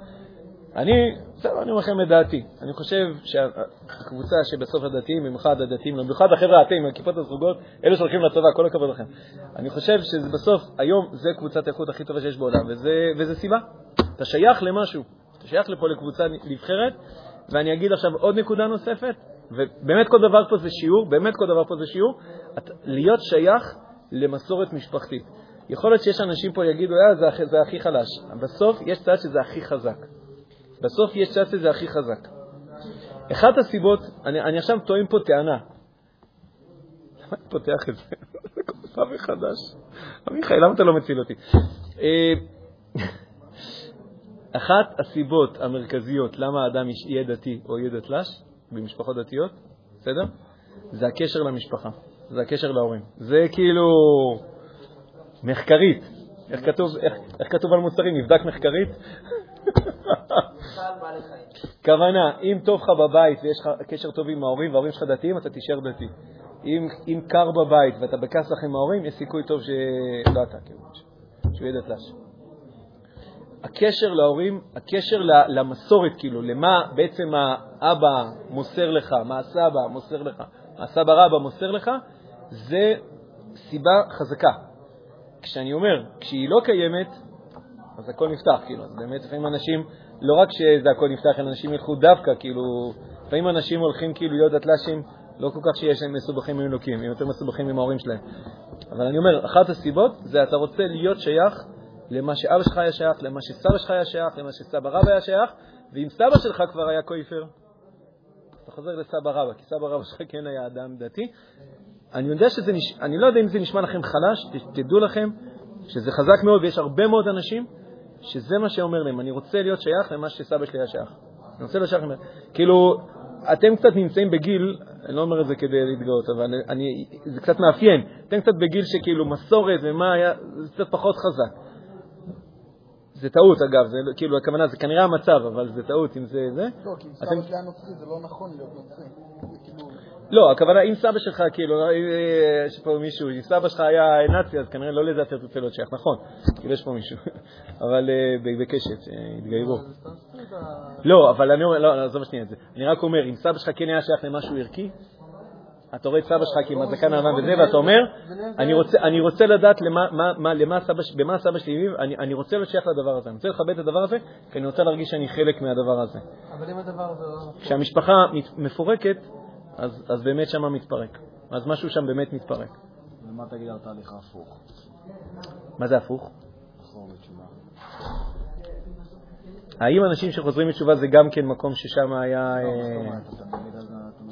אני, בסדר, אני אומר לכם את דעתי. אני חושב שהקבוצה שבסוף הדתיים, במיוחד הדתיים, במיוחד החבר'ה אתם, הכיפות הסרוגות, אלה שהולכים לצבא, כל הכבוד לכם. אני חושב שבסוף, היום, זה קבוצת האיכות הכי טובה שיש בעולם, וזה, וזה סיבה. אתה שייך למשהו, אתה שייך לפה לקבוצה נבחרת, ואני אגיד עכשיו עוד נקודה נוספת, ובאמת כל דבר פה זה שיעור, באמת כל דבר פה זה שיעור, להיות שייך למסורת משפחתית. יכול להיות שיש אנשים פה יגידו, אה, זה, זה הכי חלש. בסוף יש צד שזה הכי חזק. בסוף יש צד שזה הכי חזק. אחת הסיבות, אני, אני עכשיו טוען פה טענה. למה אני פותח את זה? [LAUGHS] זה כל פעם מחדש. עמיחי, למה אתה לא מציל אותי? אה, [LAUGHS] אחת הסיבות המרכזיות למה האדם יהיה דתי או יהיה דתל"ש במשפחות דתיות, בסדר? זה הקשר למשפחה, זה הקשר להורים. זה כאילו מחקרית. איך כתוב, איך, איך כתוב על מוצרים? נבדק מחקרית? כוונה, אם טוב לך בבית ויש לך קשר טוב עם ההורים וההורים שלך דתיים, אתה תישאר דתי. אם, אם קר בבית ואתה בכסח עם ההורים, יש סיכוי טוב שלא אתה, כאילו, שהוא יהיה דתל"ש. הקשר להורים, הקשר למסורת, כאילו, למה בעצם האבא מוסר לך, מה הסבא מוסר לך, מה הסבא רבא מוסר לך, זה סיבה חזקה. כשאני אומר, כשהיא לא קיימת, אז הכל נפתח, כאילו, אז באמת לפעמים אנשים, לא רק שזה הכל נפתח, אלא אנשים ילכו דווקא, כאילו, לפעמים אנשים הולכים כאילו להיות דתל"שים, לא כל כך שיש להם מסובכים עם אלוקים, הם יותר מסובכים עם ההורים שלהם. אבל אני אומר, אחת הסיבות זה אתה רוצה להיות שייך למה שאבא שלך היה שייך, למה שסבא שלך היה שייך, למה שסבא רבא היה שייך, ואם סבא שלך כבר היה כויפר, אתה חוזר לסבא רבא, כי סבא רבא שלך כן היה אדם דתי. אני יודע שזה, נש... אני לא יודע אם זה נשמע לכם חלש, תדעו לכם שזה חזק מאוד, ויש הרבה מאוד אנשים שזה מה שאומר להם, אני רוצה להיות שייך למה שסבא שלי היה שייך. אני רוצה להיות שייך, כאילו, אתם קצת נמצאים בגיל, אני לא אומר את זה כדי להתגאות, אבל אני, זה קצת מאפיין, אתם קצת בגיל שכאילו מסורת ומה היה, זה קצת פחות חזק. זה טעות, אגב, זה כאילו, הכוונה, זה כנראה המצב, אבל זה טעות אם זה זה. לא, כי אם סבא שלי היה נוצרי, זה לא נכון להיות נוצרי. כאילו- לא, הכוונה, אם סבא שלך, כאילו, אה, יש פה מישהו, אם סבא שלך היה נאצי, אז כנראה לא לזה אתה רוצה להיות שייך, נכון, כאילו יש פה מישהו, [LAUGHS] אבל אה, בקשת, התגיירו. לא, אבל אני אומר, לא, עזוב שנייה את זה. אני רק אומר, אם סבא שלך כן היה שייך למשהו ערכי, אתה רואה את סבא שלך עם הזקן הלבן וזה, ואתה אומר, אני רוצה לדעת במה סבא שלי הביב, אני רוצה להיות שייך לדבר הזה, אני רוצה לכבד את הדבר הזה, כי אני רוצה להרגיש שאני חלק מהדבר הזה. אבל אם הדבר הזה לא... כשהמשפחה מפורקת, אז באמת שם מתפרק. אז משהו שם באמת מתפרק. ומה תגיד על תהליך ההפוך? מה זה הפוך? האם אנשים שחוזרים בתשובה זה גם כן מקום ששם היה... לא, מה זאת אומרת? אתה נגיד,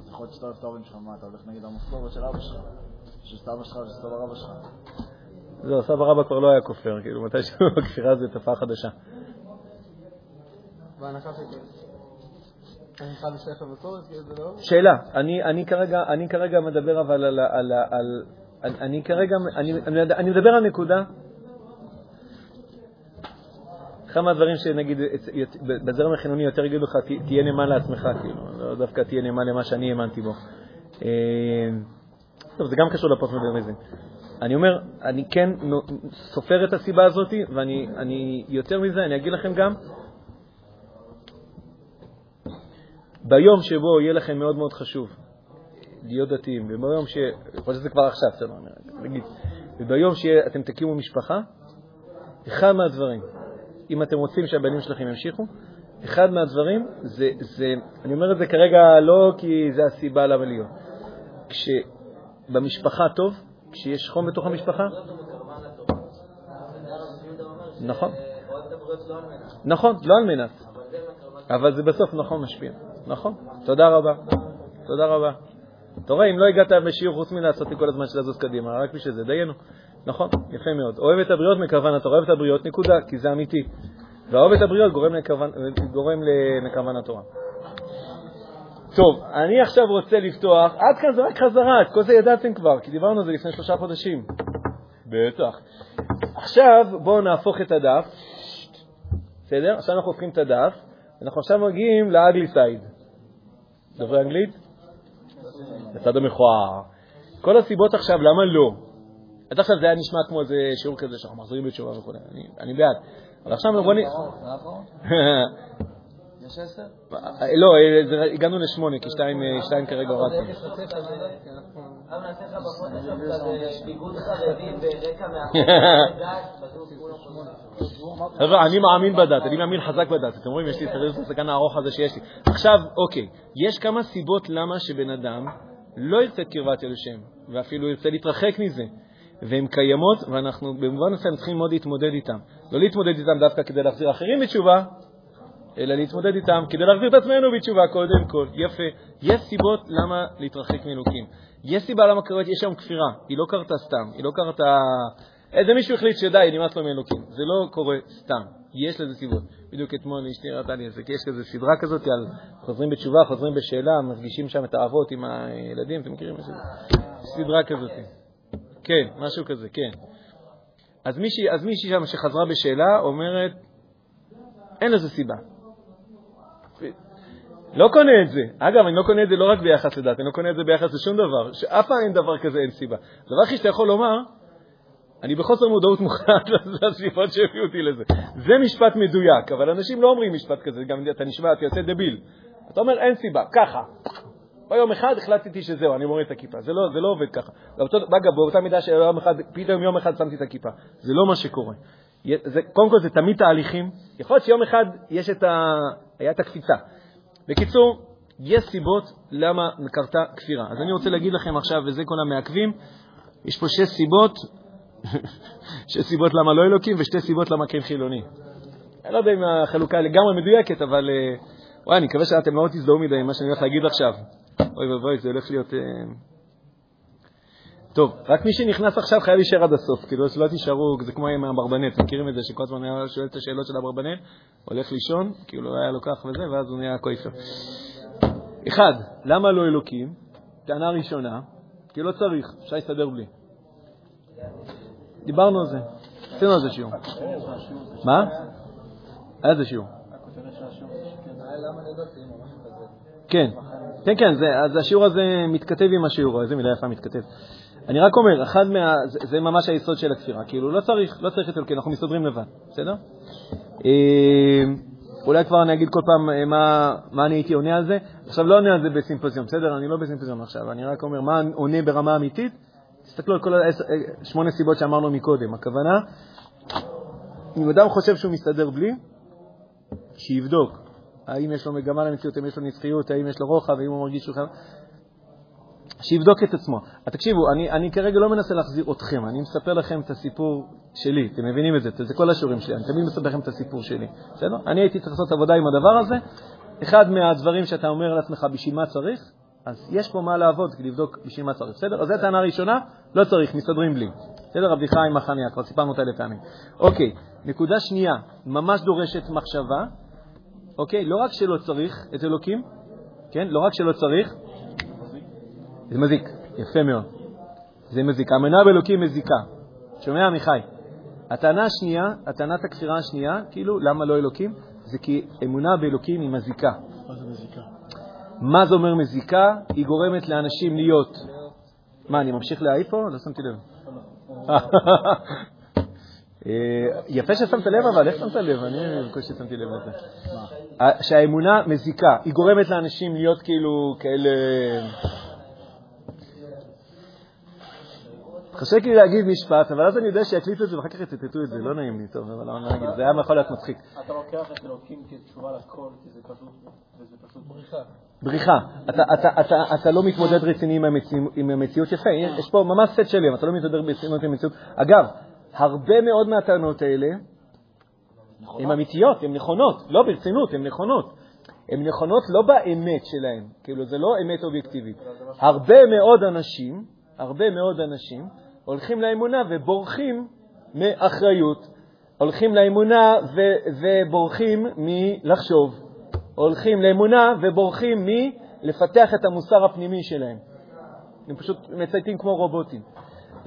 יכול אוהב את ההורים שלך, מה, אתה הולך נגד המסורת של אבא שלך, של סבא שלך ושל סבא רבא שלך. לא, סבא רבא כבר לא היה כופר, כאילו, מתי שהוא [LAUGHS] בכפירה זה תופעה חדשה. בהנחה שכן. לא- שאלה, אני כרגע מדבר אבל על... אני כרגע, אני מדבר על נקודה אחד מהדברים שנגיד בזרם החילוני יותר יגידו לך, תהיה נאמן לעצמך, כאילו, לא דווקא תהיה נאמן למה שאני האמנתי בו. אה, טוב, זה גם קשור לפוסט-מודרניזם. אני אומר, אני כן סופר את הסיבה הזאת, ואני יותר מזה, אני אגיד לכם גם, ביום שבו יהיה לכם מאוד מאוד חשוב להיות דתיים, וביום ש... יכול להיות שזה כבר עכשיו, בסדר, נגיד, וביום שאתם תקימו משפחה, אחד מהדברים אם אתם רוצים שהבנים שלכם ימשיכו, אחד מהדברים זה, זה, אני אומר את זה כרגע לא כי זה הסיבה למה להיות. כשבמשפחה טוב, כשיש חום בתוך המשפחה, נכון, נכון, לא על מנת, אבל זה בסוף נכון משפיע, נכון, תודה רבה, תודה רבה. אתה רואה, אם לא הגעת בשיעור חוץ מלעשות לי כל הזמן של לזוז קדימה, רק בשביל זה, דיינו. נכון, יפה מאוד. אוהב את הבריות מכוון התורה, אוהב את הבריות, נקודה, כי זה אמיתי. ואוהב את הבריות גורם, לכוון, התורה. טוב, אני עכשיו רוצה לפתוח, עד כאן זה רק חזרה, את כל זה ידעתם כבר, כי דיברנו על זה לפני שלושה חודשים. בטח. עכשיו בואו נהפוך את הדף, בסדר? עכשיו אנחנו הופכים את הדף, אנחנו עכשיו מגיעים לאגלי סייד. דוברי אנגלית? לצד המכוער. כל הסיבות עכשיו, למה לא? עד עכשיו זה היה נשמע כמו איזה שיעור כזה שאנחנו מחזירים בתשובה וכו', אני, אני בעד. אבל עכשיו בוא נ... [LAUGHS] יש עשר? לא, אה, זה- הגענו לשמונה, כי שתיים אה, שתיים כרגע הורדנו. [LAUGHS] חבר'ה, אני מאמין בדת, אני מאמין חזק בדת. אתם רואים, יש לי את הרז הסכן הארוך הזה שיש לי. עכשיו, אוקיי, יש כמה סיבות למה שבן אדם לא ירצה את קרבת אל השם, ואפילו ירצה להתרחק מזה. והן קיימות, ואנחנו במובן מסוים צריכים מאוד להתמודד איתן. לא להתמודד איתן דווקא כדי להחזיר אחרים בתשובה, אלא להתמודד איתם כדי להחזיר את עצמנו בתשובה קודם כל. יפה. יש סיבות למה להתרחק מאלוקים. יש סיבה למה קראת, יש שם כפירה. היא לא קרתה סתם, היא לא קרתה... איזה מישהו החליט שדי, נמאס לו מאלוקים. זה לא קורה סתם, יש לזה סיבות. בדיוק אתמול אשתי הראתה לי את זה, כי יש כזה סדרה כזאת על חוזרים בתשובה, חוזרים בשאלה, מפגישים שם את האבות עם הילדים, אתם מכירים? איזה סדרה כזאת. כן, משהו כזה, כן. אז מישהי שם שחזרה בשאלה אומרת, אין לזה סיבה. לא קונה את זה. אגב, אני לא קונה את זה לא רק ביחס לדת, אני לא קונה את זה ביחס לשום דבר, שאף פעם אין דבר כזה, אין סיבה. הדבר הכי שאתה יכול לומר, אני בחוסר מודעות מוחלט [LAUGHS] לסיבות שהביאו אותי לזה. זה משפט מדויק, אבל אנשים לא אומרים משפט כזה, גם אתה נשמע, אתה יוצא דביל. אתה אומר, אין סיבה, ככה. ביום אחד החלטתי שזהו, אני מוריד את הכיפה. זה לא, זה לא עובד ככה. אגב, באותה מידה שיום אחד, פתאום יום אחד שמתי את הכיפה. זה לא מה שקורה. זה, קודם כל, זה תמיד תהליכים. יכול להיות שיום אחד יש את ה... היה את הקפיצה. בקיצור, יש סיבות למה קרתה כפירה. אז אני רוצה להגיד לכם עכשיו, וזה כל המעכבים, יש פה שש סיבות, [LAUGHS] שש סיבות למה לא אלוקים ושתי סיבות למה כן חילוני. אני לא יודע אם החלוקה לגמרי מדויקת, אבל אה, וואי, אני מקווה שאתם לא תזדהו מדי עם מה שאני הולך להגיד עכשיו. אוי ואבוי, זה הולך להיות... טוב, רק מי שנכנס עכשיו חייב להישאר עד הסוף, כאילו שלא תישארו, זה כמו עם הברבנט, אתם מכירים את זה שכל הזמן היה שואל את השאלות של הברבנט, הולך לישון, כאילו היה לו כך וזה, ואז הוא נהיה כויפר. אחד, למה לא אלוקים? טענה ראשונה, כי לא צריך, אפשר להסתדר בלי. דיברנו על זה, עשינו על זה שיעור. מה? היה זה שיעור. כן, כן, כן, אז השיעור הזה מתכתב עם השיעור, איזה מילה יפה מתכתב. אני רק אומר, אחד מה... זה, זה ממש היסוד של הכפירה, כאילו לא צריך, לא צריך את אלוקים, אנחנו מסתדרים לבד, בסדר? אה, אולי כבר אני אגיד כל פעם אה, מה, מה אני הייתי עונה על זה. עכשיו לא עונה על זה בסימפוזיון, בסדר? אני לא בסימפוזיון עכשיו, אני רק אומר מה עונה ברמה אמיתית. תסתכלו על כל השמונה סיבות שאמרנו מקודם. הכוונה, אם אדם חושב שהוא מסתדר בלי, שיבדוק האם יש לו מגמה למציאות, האם יש לו נצחיות, האם יש לו רוחב, האם הוא מרגיש שהוא חייב... שיבדוק את עצמו. תקשיבו, אני, אני כרגע לא מנסה להחזיר אתכם, אני מספר לכם את הסיפור שלי, אתם מבינים את זה, זה כל השיעורים שלי, אני תמיד מספר לכם את הסיפור שלי, בסדר? אני הייתי צריך לעשות עבודה עם הדבר הזה. אחד מהדברים שאתה אומר לעצמך, בשביל מה צריך? אז יש פה מה לעבוד כדי לבדוק בשביל מה צריך, בסדר? אז זו טענה ראשונה, לא צריך, מסתדרים בלי. בסדר? הבדיחה עם החניה, כבר סיפרנו אותה אלף פעמים. אוקיי, נקודה שנייה, ממש דורשת מחשבה, אוקיי? לא רק שלא צריך את אלוקים, כן? לא רק שלא צריך, זה מזיק, יפה מאוד. זה מזיק. האמונה באלוקים מזיקה. שומע, עמיחי? הטענה השנייה, הטענת הכפירה השנייה, כאילו, למה לא אלוקים? זה כי אמונה באלוקים היא מזיקה. מה זה מזיקה? מה זה אומר מזיקה? היא גורמת לאנשים להיות... מה, אני ממשיך להעיף פה? לא שמתי לב. [LAUGHS] אה, יפה ששמת לב, אבל איך שמת לב? אני בקושי שמתי לב לזה. שהאמונה מזיקה, היא גורמת לאנשים להיות כאילו כאלה... חשק לי להגיד משפט, אבל אז אני יודע שיקליטו את זה ואחר כך יצטטו את זה, לא נעים לי, טוב, אבל לא נגיד, זה היה יכול להיות מצחיק. אתה לוקח את אלוקים כתשובה לכל, כי זה פשוט, בריחה. בריחה. אתה, לא מתמודד רציני עם, המציא, עם המציאות יפה, יש פה ממש סט שלם, אתה לא מתמודד ברצינות עם המציאות. אגב, הרבה מאוד מהטענות האלה הן אמיתיות, הן נכונות, לא ברצינות, הן נכונות. הן נכונות לא באמת שלהן, כאילו זה לא אמת אובייקטיבית. הרבה מאוד אנשים, הרבה מאוד אנשים, הולכים לאמונה ובורחים מאחריות, הולכים לאמונה ו- ובורחים מלחשוב, הולכים לאמונה ובורחים מלפתח את המוסר הפנימי שלהם. הם פשוט מצייתים כמו רובוטים.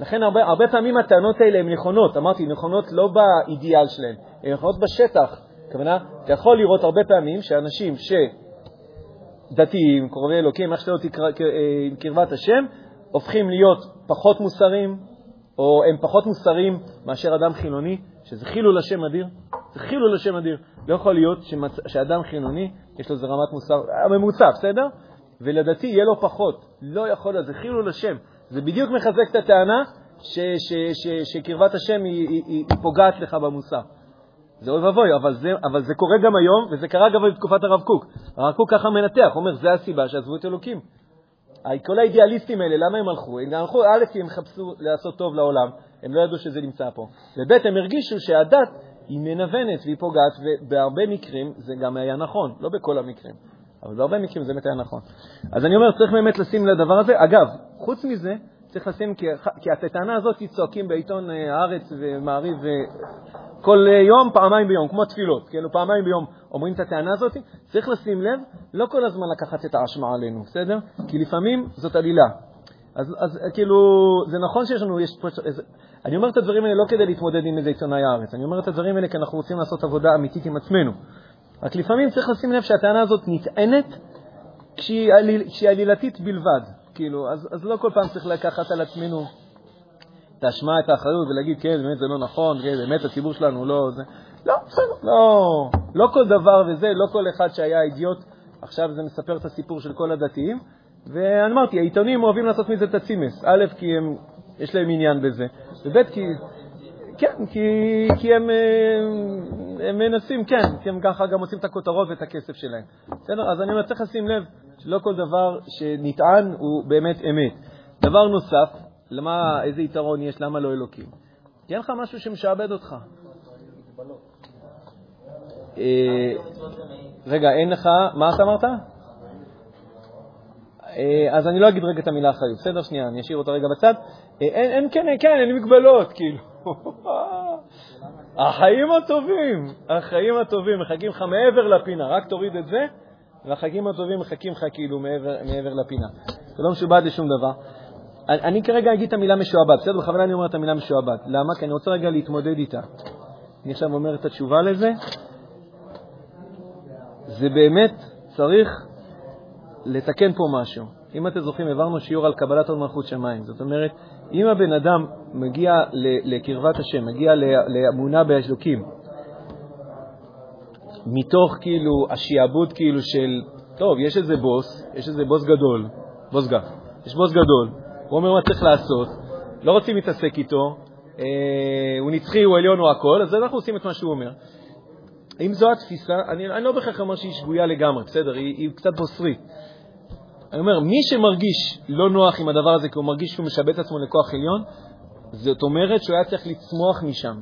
לכן הרבה, הרבה פעמים הטענות האלה הן נכונות, אמרתי, נכונות לא באידיאל שלהן, הן נכונות בשטח. הכוונה, אתה יכול לראות הרבה פעמים שאנשים שדתיים, קרובי אלוקים, איך שאתה לא תקרא, עם קרבת השם, הופכים להיות פחות מוסריים, או הם פחות מוסריים מאשר אדם חילוני, שזה חילול השם אדיר. זה חילול השם אדיר. לא יכול להיות שמצ... שאדם חילוני, יש לו איזה רמת מוסר, ממוצע, בסדר? ולדתי יהיה לו פחות. לא יכול להיות, זה חילול השם. זה בדיוק מחזק את הטענה ש, ש, ש, שקרבת השם היא, היא, היא, היא פוגעת לך במוסר. זה אוי ואבוי, אבל, אבל זה קורה גם היום, וזה קרה גם בתקופת הרב קוק. הרב קוק ככה מנתח, אומר, זה הסיבה שעזבו את אלוקים. כל האידיאליסטים האלה, למה הם הלכו? הם הלכו, א', כי הם חפשו לעשות טוב לעולם, הם לא ידעו שזה נמצא פה, וב', הם הרגישו שהדת היא מנוונת והיא פוגעת, ובהרבה מקרים זה גם היה נכון, לא בכל המקרים, אבל בהרבה מקרים זה באמת היה נכון. אז אני אומר, צריך באמת לשים לדבר הזה. אגב, חוץ מזה, צריך לשים, כי, כי את הטענה הזאת צועקים בעיתון אה, הארץ ומעריב כל אה, יום, פעמיים ביום, כמו תפילות, כאילו פעמיים ביום אומרים את הטענה הזאת, צריך לשים לב, לא כל הזמן לקחת את האשמה עלינו, בסדר? כי לפעמים זאת עלילה. אז, אז כאילו, זה נכון שיש לנו, יש פה, אני אומר את הדברים האלה לא כדי להתמודד עם איזה עיתונאי הארץ, אני אומר את הדברים האלה כי אנחנו רוצים לעשות עבודה אמיתית עם עצמנו. רק לפעמים צריך לשים לב שהטענה הזאת נטענת כשהיא עלילתית בלבד, כאילו, אז, אז לא כל פעם צריך לקחת על עצמנו את האשמה, את האחריות, ולהגיד, כן, באמת זה לא נכון, כן, באמת הציבור שלנו לא... זה... לא, בסדר, לא, לא כל דבר וזה, לא כל אחד שהיה אידיוט, עכשיו זה מספר את הסיפור של כל הדתיים. ואני אמרתי, העיתונים אוהבים לעשות מזה את הצימס. א', כי הם, יש להם עניין בזה, וב', כי... כן, כי, כי הם, אה, הם מנסים, כן, כי הם ככה גם עושים את הכותרות ואת הכסף שלהם. בסדר? אז אני אומר, צריך לשים לב שלא כל דבר שנטען הוא באמת אמת. דבר נוסף, למה, איזה יתרון יש, למה לא אלוקים? כי אין לך משהו שמשעבד אותך. אה, רגע, אין לך, מה אתה אמרת? אה, אז אני לא אגיד רגע את המילה אחריות, בסדר? שנייה, אני אשאיר אותה רגע בצד. אה, אין, אין, כן, כן, אין מגבלות, כאילו. [LAUGHS] החיים הטובים, החיים הטובים מחכים לך מעבר לפינה, רק תוריד את זה, והחגים הטובים מחכים לך כאילו מעבר, מעבר לפינה. זה לא משובד לשום דבר. אני, אני כרגע אגיד את המילה משועבד, בסדר? בכוונה אני אומר את המילה משועבד. למה? כי אני רוצה רגע להתמודד איתה. אני עכשיו אומר את התשובה לזה. זה באמת צריך לתקן פה משהו. אם אתם זוכרים, העברנו שיעור על קבלת עוד מלכות שמיים. זאת אומרת, אם הבן אדם מגיע לקרבת השם, מגיע לאמונה באלוקים, מתוך כאילו השעבוד כאילו של, טוב, יש איזה בוס, יש איזה בוס גדול, בוס גף, יש בוס גדול, הוא אומר מה צריך לעשות, לא רוצים להתעסק איתו, אה, הוא נצחי, הוא עליון, הוא הכול, אז אנחנו עושים את מה שהוא אומר. אם זו התפיסה, אני, אני לא בהכרח אומר שהיא שגויה לגמרי, בסדר, היא, היא קצת בוסרית. אני אומר, מי שמרגיש לא נוח עם הדבר הזה כי הוא מרגיש שהוא משבט עצמו לכוח עליון, זאת אומרת שהוא היה צריך לצמוח משם.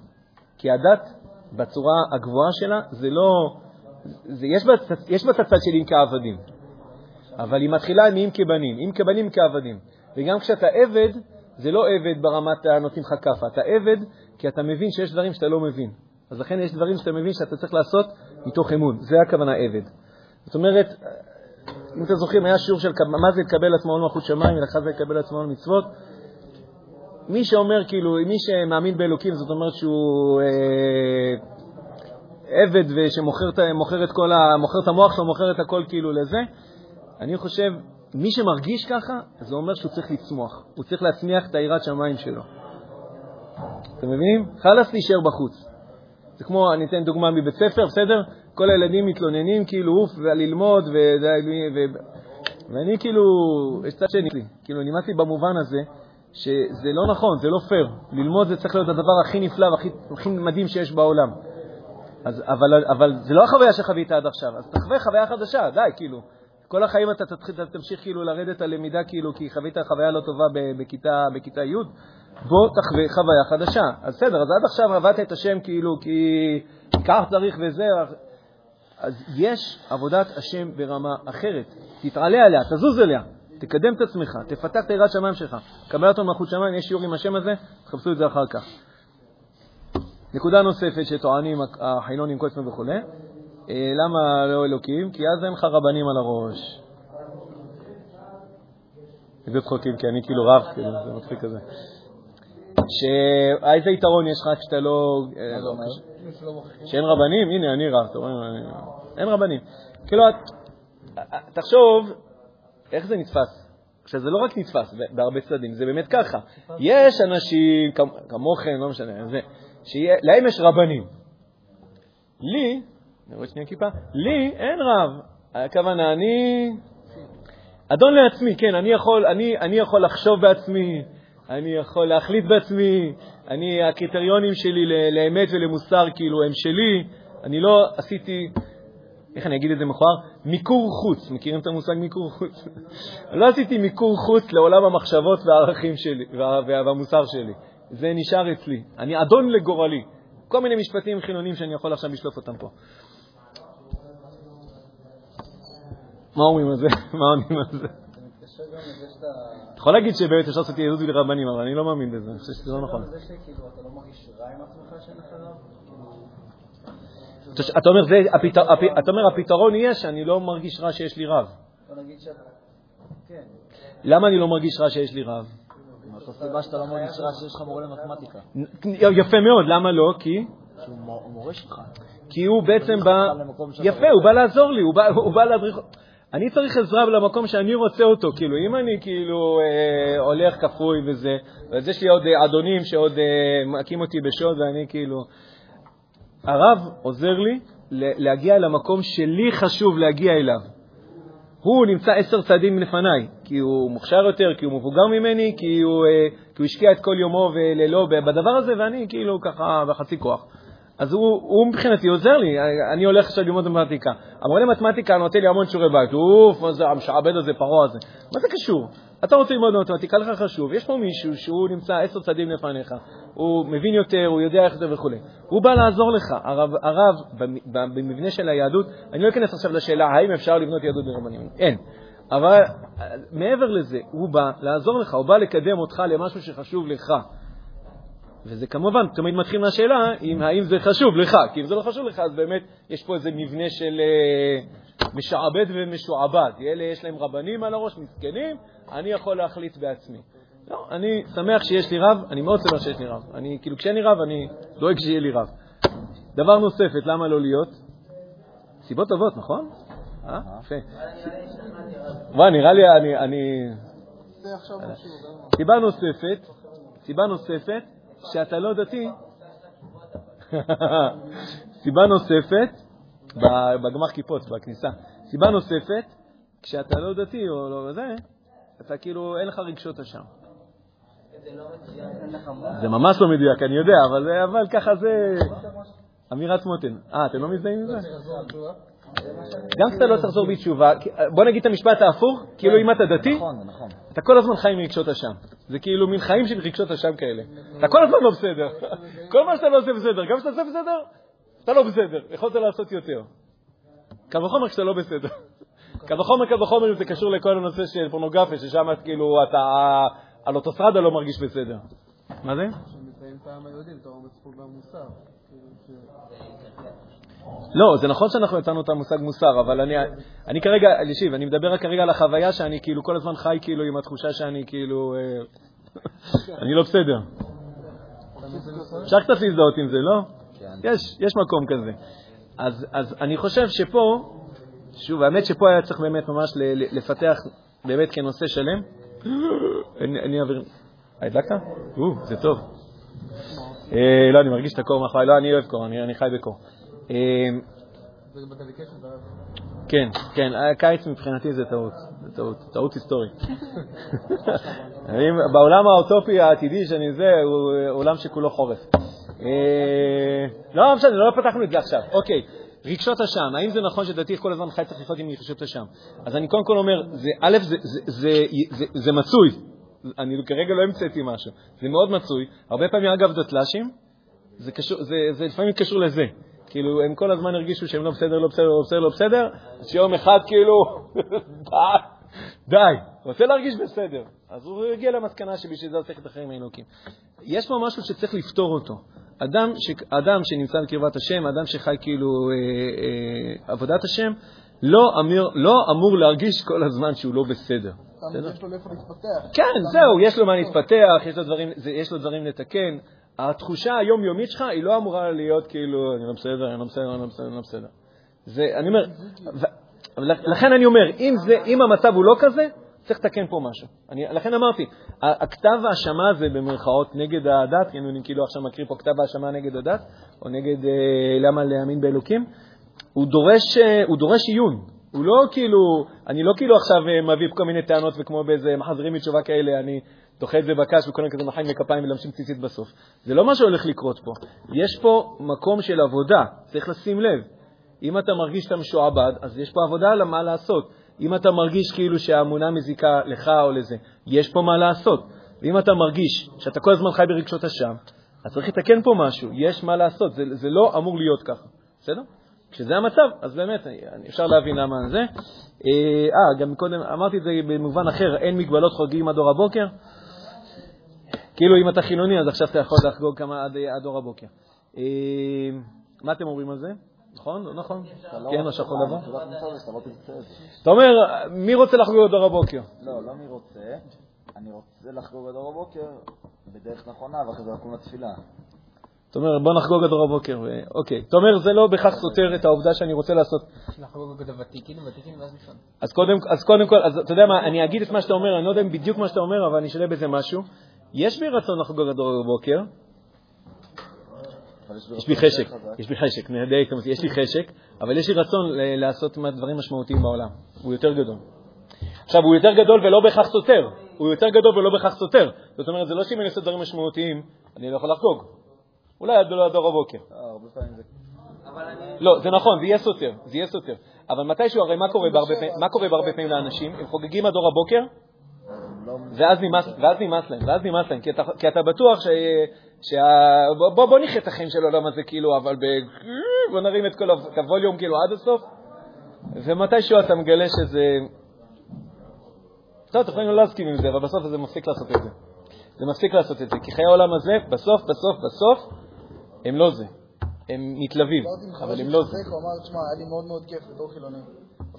כי הדת, בצורה הגבוהה שלה, זה לא... זה, יש, בה, יש בה את הצד של אם כעבדים, אבל היא מתחילה מ"אם כבנים", אם כבנים כעבדים. וגם כשאתה עבד, זה לא עבד ברמת הנותנים לך כאפה, אתה עבד כי אתה מבין שיש דברים שאתה לא מבין. אז לכן יש דברים שאתה מבין שאתה צריך לעשות מתוך אמון. זה הכוונה עבד. זאת אומרת, אם אתם זוכרים, היה שיעור של מה זה לקבל עצמו על מלכות שמיים ולאחר זה לקבל עצמו על מצוות. מי שאומר, כאילו, מי שמאמין באלוקים, זאת אומרת שהוא אה, עבד ושמוכר את, כל ה, את המוח שלו, מוכר את הכל כאילו לזה, אני חושב, מי שמרגיש ככה, זה אומר שהוא צריך לצמוח. הוא צריך להצמיח את היראת שמיים שלו. אתם מבינים? חלאס להישאר בחוץ. זה כמו, אני אתן דוגמה מבית ספר, בסדר? כל הילדים מתלוננים כאילו, אוף, וללמוד, ו... ו... ואני כאילו, יש צד שני, כאילו, נמאס לי במובן הזה, שזה לא נכון, זה לא פייר. ללמוד זה צריך להיות הדבר הכי נפלא והכי מדהים שיש בעולם. אז, אבל, אבל זה לא החוויה שחווית עד עכשיו, אז תחווה חוויה חדשה, די, כאילו. כל החיים אתה תתחיל, תמשיך כאילו לרדת על למידה כאילו כי חווית חוויה לא טובה בכיתה, בכיתה י', בוא תחווה חוויה חדשה. אז בסדר, אז עד עכשיו עבדת את השם כאילו כי כך צריך וזה, אז יש עבודת השם ברמה אחרת. תתעלה עליה, תזוז אליה, תקדם את עצמך, תפתח את יראת שמיים שלך. קבלת מלכות שמיים, יש שיעור עם השם הזה, תחפשו את זה אחר כך. נקודה נוספת שטוענים החילונים כל הזמן וכו', אה, למה לא אלוקים? כי אז אין לך רבנים על הראש. איזה צחוקים, כי אני כאילו רב, כאילו, זה מצחיק כזה. שאיזה יתרון יש לך כשאתה לא... שאין רבנים? הנה, אני רב, אתה רואה? אין רבנים. כאילו, תחשוב איך זה נתפס. עכשיו, זה לא רק נתפס בהרבה צדדים, זה באמת ככה. יש אנשים כמוכם, לא משנה, שלהם יש רבנים. לי, אני רואה שנייה כיפה, לי אין רב. הכוונה, אני אדון לעצמי, כן, אני יכול, אני, אני יכול לחשוב בעצמי, אני יכול להחליט בעצמי, אני, הקריטריונים שלי לאמת ולמוסר כאילו הם שלי, אני לא עשיתי, איך אני אגיד את זה מכוער? מיקור חוץ. מכירים את המושג מיקור חוץ? [LAUGHS] לא עשיתי מיקור חוץ לעולם המחשבות והערכים שלי והמוסר שלי. זה נשאר אצלי. אני אדון לגורלי. כל מיני משפטים חילונים שאני יכול עכשיו לשלוף אותם פה. מה אומרים על זה? [LAUGHS] מה עונים על זה? אתה יכול להגיד שבאמת אפשר לעשות יהדות לרבנים, אבל אני לא מאמין בזה, אני חושב שזה לא נכון. אתה אומר, הפתרון יהיה שאני לא מרגיש רע שיש לי רב. כן. למה אני לא מרגיש רע שיש לי רב? זאת סיבה שאתה לא מרגיש רע שיש לך מורה למתמטיקה. יפה מאוד, למה לא? כי? שהוא מורה שלך. כי הוא בעצם בא... יפה, הוא בא לעזור לי, הוא בא להדריך... אני צריך עזרה למקום שאני רוצה אותו, כאילו, אם אני כאילו אה, הולך כפוי וזה, אז יש לי עוד אה, אדונים שעוד אה, מכים אותי בשוד ואני כאילו... הרב עוזר לי להגיע למקום שלי חשוב להגיע אליו. הוא נמצא עשר צעדים לפניי, כי הוא מוכשר יותר, כי הוא מבוגר ממני, כי הוא, אה, כי הוא השקיע את כל יומו ולילו בדבר הזה, ואני כאילו ככה בחצי כוח. אז הוא, הוא מבחינתי עוזר לי, אני הולך עכשיו ללמוד מתמטיקה. המורה למתמטיקה נותן לי המון שיעורי בית, אוף, מה זה המשעבד הזה, פרעה הזה. מה זה קשור? אתה רוצה ללמוד מתמטיקה, לך חשוב. יש פה מישהו שהוא נמצא עשר צעדים לפניך, הוא מבין יותר, הוא יודע איך זה וכו'. הוא בא לעזור לך. הרב, הרב במבנה של היהדות, אני לא אכנס עכשיו לשאלה האם אפשר לבנות יהדות ברבנים. אין. אבל מעבר לזה, הוא בא לעזור לך, הוא בא לקדם אותך למשהו שחשוב לך. וזה כמובן תמיד מתחיל מהשאלה אם האם זה חשוב לך, כי אם זה לא חשוב לך, אז באמת יש פה איזה מבנה של uh, משעבד ומשועבד. אלה יש להם רבנים על הראש, מסכנים, אני יכול להחליט בעצמי. לא, אני שמח שיש לי רב, אני מאוד שמח שיש לי רב. אני, כאילו, כשאין לי רב, אני דואג שיהיה לי רב. דבר נוספת, למה לא להיות? סיבות טובות, נכון? אה? יפה. וואי, נראה לי, אני... סיבה נוספת, סיבה נוספת, שאתה לא דתי, סיבה נוספת, בגמר כיפות, בכניסה, סיבה נוספת, כשאתה לא דתי או לא זה, אתה כאילו, אין לך רגשות אשם. זה ממש לא מדויק, אני יודע, אבל, ככה זה אמירת מותן. אה, אתם לא מזדהים עם זה? גם כשאתה לא תחזור בתשובה, בוא נגיד את המשפט ההפוך, כאילו אם אתה דתי, נכון, נכון. אתה כל הזמן חי עם רגשות אשם. זה כאילו מין חיים של רגשות אשם כאלה. אתה כל הזמן לא בסדר. [LAUGHS] כל מה שאתה לא עושה בסדר, גם כשאתה עושה בסדר, אתה לא בסדר. יכולת לעשות יותר. קל וחומר כשאתה לא בסדר. [LAUGHS] קל וחומר, קל וחומר אם זה קשור לכל הנושא של פורנוגרפיה, ששם כאילו אתה על אוטוסטרדה לא מרגיש בסדר. מה זה? שמציין את העם היהודי בתור המצפון והמוסר. לא, זה נכון שאנחנו יצרנו את המושג מוסר, אבל אני, אני כרגע, תקשיב, אני מדבר כרגע על החוויה שאני כאילו כל הזמן חי כאילו עם התחושה שאני כאילו, אה, אני לא בסדר. אפשר קצת להזדהות עם זה, לא? כן. יש, יש מקום כזה. אז, אז אני חושב שפה, שוב, האמת שפה היה צריך באמת ממש לפתח באמת כנושא שלם. אני אעביר... הדלקת? זה טוב. אה, לא, אני מרגיש את הקור מאחורי, לא, אני אוהב קור, אני חי בקור. אמ, כן, כן, הקיץ מבחינתי זה טעות, זה טעות, טעות היסטורית. [LAUGHS] בעולם האוטופי העתידי שאני זה, הוא עולם שכולו חורף. אה, לא משנה, לא פתחנו את זה עכשיו. אוקיי, רגשות אשם, האם זה נכון שדתי כל הזמן חי צריך לחיות עם רגשות אשם? אז אני קודם כל אומר, א', זה מצוי, אני כרגע לא המצאתי משהו, זה מאוד מצוי. הרבה פעמים, אגב, דתל"שים, זה לפעמים קשור לזה. כאילו, הם כל הזמן הרגישו שהם לא בסדר, לא בסדר, לא בסדר, לא בסדר, אז שיום אחד כאילו, [LAUGHS] די, רוצה להרגיש בסדר. אז הוא הגיע למסקנה שבשביל זה הוא צריך את החיים האלוקים. יש פה משהו שצריך לפתור אותו. אדם, ש... אדם שנמצא בקרבת השם, אדם שחי כאילו אה, אה, עבודת השם, לא אמור, לא אמור להרגיש כל הזמן שהוא לא בסדר. יש לו לאיפה להתפתח. כן, זהו, יש לו מה להתפתח, יש לו דברים, יש לו דברים לתקן. התחושה היומיומית שלך היא לא אמורה להיות כאילו, אני לא בסדר, אני לא בסדר, אני לא בסדר, אני לא בסדר. זה, אני אומר, ו, לכן אני אומר, אם, זה, אם המצב הוא לא כזה, צריך לתקן פה משהו. אני, לכן אמרתי, הכתב האשמה הזה במרכאות נגד הדת, כן, אני כאילו עכשיו מקריא פה כתב האשמה נגד הדת, או נגד אה, למה להאמין באלוקים, הוא דורש, אה, הוא דורש עיון. הוא לא כאילו, אני לא כאילו עכשיו אה, מביא כל מיני טענות וכמו באיזה מחזרים מתשובה כאלה, אני דוחה את זה בקש וכל מיני כזה מחיים לכפיים ולהמשיך ציצית בסוף. זה לא מה שהולך לקרות פה. יש פה מקום של עבודה, צריך לשים לב. אם אתה מרגיש שאתה משועבד, אז יש פה עבודה על מה לעשות. אם אתה מרגיש כאילו שהאמונה מזיקה לך או לזה, יש פה מה לעשות. ואם אתה מרגיש שאתה כל הזמן חי ברגשות אשם, אז צריך לתקן פה משהו, יש מה לעשות, זה, זה לא אמור להיות ככה, בסדר? כשזה המצב, אז באמת אפשר להבין למה זה. אה, אה, גם קודם אמרתי את זה במובן אחר, אין מגבלות חוגגים עד אור הבוקר. כאילו אם אתה חילוני, אז עכשיו אתה יכול לחגוג כמה עד, עד אור הבוקר. אה, מה אתם אומרים על זה? נכון? לא נכון? כן, השחור לבן? אתה אומר, מי רוצה לחגוג עד אור הבוקר? לא, לא מי רוצה. אני רוצה לחגוג עד אור הבוקר בדרך נכונה, ואחרי זה לקום לתפילה. זאת אומרת, בוא נחגוג עד אור הבוקר. אוקיי. אתה אומר, זה לא בהכרח סותר את העובדה שאני רוצה לעשות. לחגוג את הוותיקים, ותיקים ואז נפעל. אז קודם כל, אז אתה יודע מה, אני אגיד את מה שאתה אומר, אני לא יודע בדיוק מה שאתה אומר, אבל אני אשאלה בזה משהו. יש בי רצון לחגוג עד אור הבוקר. יש בי חשק, יש בי חשק, יש לי חשק, אבל יש לי רצון לעשות דברים משמעותיים בעולם. הוא יותר גדול. עכשיו, הוא יותר גדול ולא בהכרח סותר. הוא יותר גדול ולא בהכרח סותר. זאת אומרת, זה לא שאם אני עושה דברים משמעותיים, אני לא יכול לחגוג. אולי עד דור הבוקר. לא, זה נכון, זה יהיה סותר, זה יהיה סותר. אבל מתישהו, הרי מה קורה בהרבה פעמים לאנשים? הם חוגגים עד דור הבוקר, ואז נמאס להם, ואז נמאס להם, כי אתה בטוח ש... בוא נחיה את החיים של העולם הזה, כאילו, אבל בוא נרים את כל הווליום כאילו עד הסוף, ומתישהו אתה מגלה שזה... טוב, אתם יכולים לא להסכים עם זה, אבל בסוף זה מפסיק לעשות את זה. זה מפסיק לעשות את זה, כי חיי העולם הזה, בסוף, בסוף, בסוף, הם לא זה. הם מתלווים, אבל הם לא זה. הוא אמר, תשמע, היה לי מאוד מאוד כיף בתור חילוני.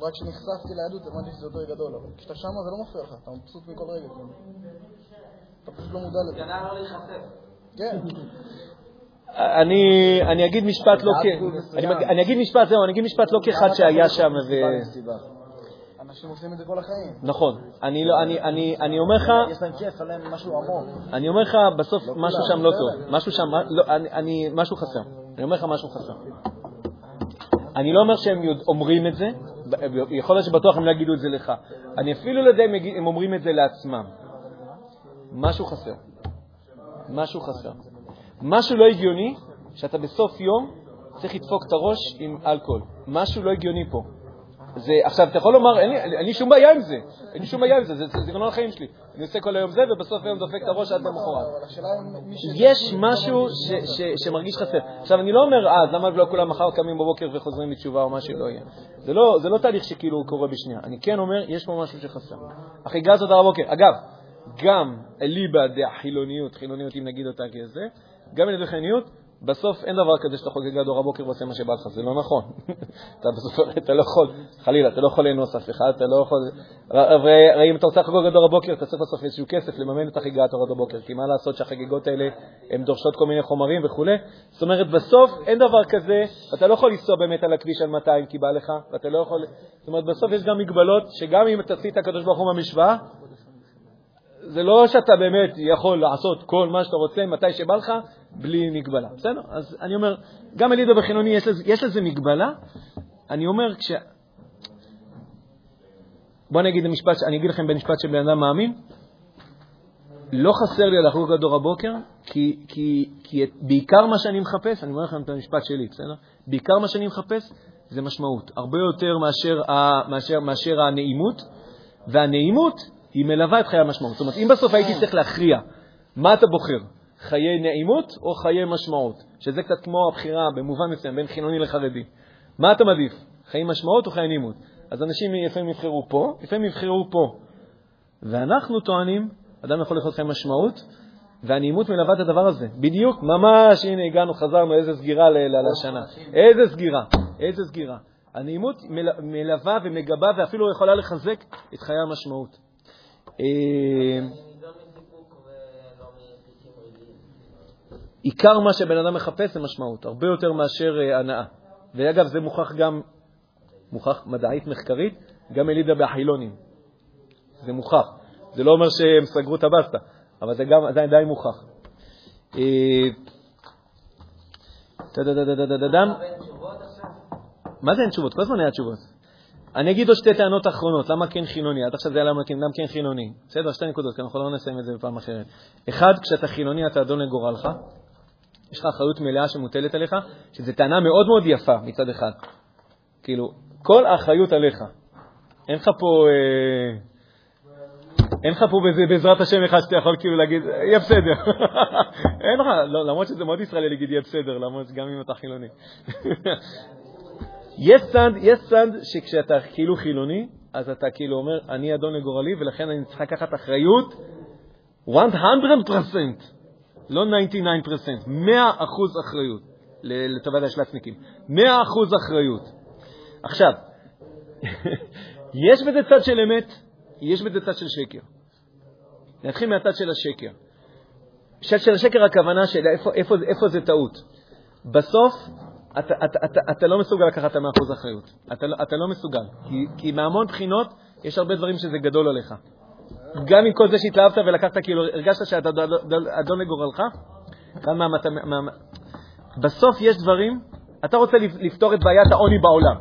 אבל רק כשנחשפתי ליהדות הבנתי שזה יותר גדול, אבל כשאתה שמה זה לא מפריע לך, אתה מבסוט מכל רגע. אתה פשוט לא מודע לזה. כנראה לא להיחשף. כן. אני אגיד משפט לא כ... אני אגיד משפט, זהו, אני אגיד משפט לא כאחד שהיה שם ו... אנשים עושים את זה כל החיים. נכון. אני אומר לך... יש להם כיף, עליהם משהו עמוק. אני אומר לך, בסוף משהו שם לא טוב. משהו שם, משהו חסר. אני אומר לך משהו חסר. אני לא אומר שהם אומרים את זה, יכול להיות שבטוח הם לא יגידו את זה לך. אני אפילו לא יודע אם הם אומרים את זה לעצמם. משהו חסר. משהו חסר. משהו לא הגיוני שאתה בסוף יום צריך לדפוק את הראש עם אלכוהול. משהו לא הגיוני פה. זה, עכשיו, אתה יכול לומר, אין לי, שום בעיה עם זה, אין לי שום בעיה עם זה, זה סגנון החיים שלי. אני עושה כל היום זה, ובסוף היום דופק את הראש עד למחרת. יש משהו שמרגיש חסר. עכשיו, אני לא אומר, אה, אז למה לא כולם מחר קמים בבוקר וחוזרים בתשובה או מה שלא יהיה? זה לא, זה לא תהליך שכאילו קורה בשנייה. אני כן אומר, יש פה משהו שחסר. החגיגה הזאת על הבוקר. אגב, גם אליבא דחילוניות, חילוניות אם נגיד אותה כזה, גם אליבא דחילוניות, בסוף אין דבר כזה שאתה חוגג עד אור הבוקר ועושה מה שבא לך, זה לא נכון. [LAUGHS] אתה בסוף, אתה לא יכול, חלילה, אתה לא יכול לאנוס אף אחד, אתה לא יכול... הרי אם אתה רוצה לחגוג עד אור הבוקר, אתה צריך בסוף איזשהו כסף לממן את החגיגת אור הבוקר, כי מה לעשות שהחגיגות האלה, הן דורשות כל מיני חומרים וכו'. זאת אומרת, בסוף אין דבר כזה, אתה לא יכול לנסוע באמת על הכביש על 200 כי בא לך, ואתה לא יכול... זאת אומרת, בסוף יש גם מגבלות, שגם אם תעשי את הקדוש ברוך הוא במשוואה, זה לא שאתה באמת יכול לעשות כל מה שאתה רוצה מתי שבא לך, בלי מגבלה. בסדר? אז אני אומר, גם אלידו בחילוני יש לזה, יש לזה מגבלה. אני אומר, כש... בואו אני אגיד, המשפט, אני אגיד לכם במשפט של בן אדם מאמין. לא חסר לי לחגוג עד דור הבוקר, כי, כי, כי בעיקר מה שאני מחפש, אני אומר לכם את המשפט שלי, בסדר? בעיקר מה שאני מחפש זה משמעות, הרבה יותר מאשר, מאשר, מאשר הנעימות, והנעימות היא מלווה את חיי המשמעות. זאת אומרת, אם בסוף הייתי צריך להכריע מה אתה בוחר, חיי נעימות או חיי משמעות, שזה קצת כמו הבחירה במובן מסוים בין חילוני לחרדי. מה אתה מעדיף, חיי משמעות או חיי נעימות? אז אנשים לפעמים יבחרו פה, לפעמים יבחרו פה. ואנחנו טוענים, אדם יכול לחיות חיי משמעות, והנעימות מלווה את הדבר הזה. בדיוק, ממש, הנה הגענו, חזרנו, איזה סגירה לשנה. איזה סגירה, איזה סגירה. הנעימות מלווה ומגבה ואפילו יכולה לחזק את חיי המשמעות. אה, עיקר מה שבן אדם מחפש זה משמעות, הרבה יותר מאשר אה, הנאה. ואגב, זה מוכח גם, מוכח מדעית מחקרית, גם אלידה באחילונים. זה מוכח. זה לא אומר שהם סגרו את הבסטה, אבל זה גם עדיין די מוכח. אה. מה זה אין תשובות? כל הזמן היה תשובות. אני אגיד עוד שתי טענות אחרונות, למה כן חילוני? עד עכשיו זה היה למה כן, למה כן חילוני. בסדר, שתי נקודות, כי אנחנו לא נסיים את זה בפעם אחרת. אחד, כשאתה חילוני אתה אדון לגורלך, יש לך אחריות מלאה שמוטלת עליך, שזו טענה מאוד מאוד יפה מצד אחד. כאילו, כל האחריות עליך. אין לך פה... אה, אין לך פה בזה, בעזרת השם אחד שאתה יכול כאילו להגיד, יהיה בסדר. [LAUGHS] אין לך, לא, למרות שזה מאוד ישראלי להגיד יהיה בסדר, למרות גם אם אתה חילוני. [LAUGHS] יש צד, יש צד שכשאתה כאילו חילוני, אז אתה כאילו אומר, אני אדון לגורלי, ולכן אני צריך לקחת אחריות 100%, לא 99%, 100% אחריות לטובת השלצניקים. 100% אחריות. עכשיו, [LAUGHS] יש בזה צד של אמת, יש בזה צד של שקר. נתחיל מהצד של השקר. צד של השקר הכוונה של איפה, איפה, איפה זה טעות. בסוף אתה, אתה, אתה, אתה לא מסוגל לקחת את המאה אחריות. אתה, לא- אתה לא מסוגל. כי, כי מהמון בחינות יש הרבה דברים שזה גדול עליך. גם עם כל זה שהתלהבת ולקחת, כאילו, הרגשת שאתה אדון לגורלך, כאן מה, מה, מה, בסוף יש דברים, אתה רוצה לפתור את בעיית העוני בעולם.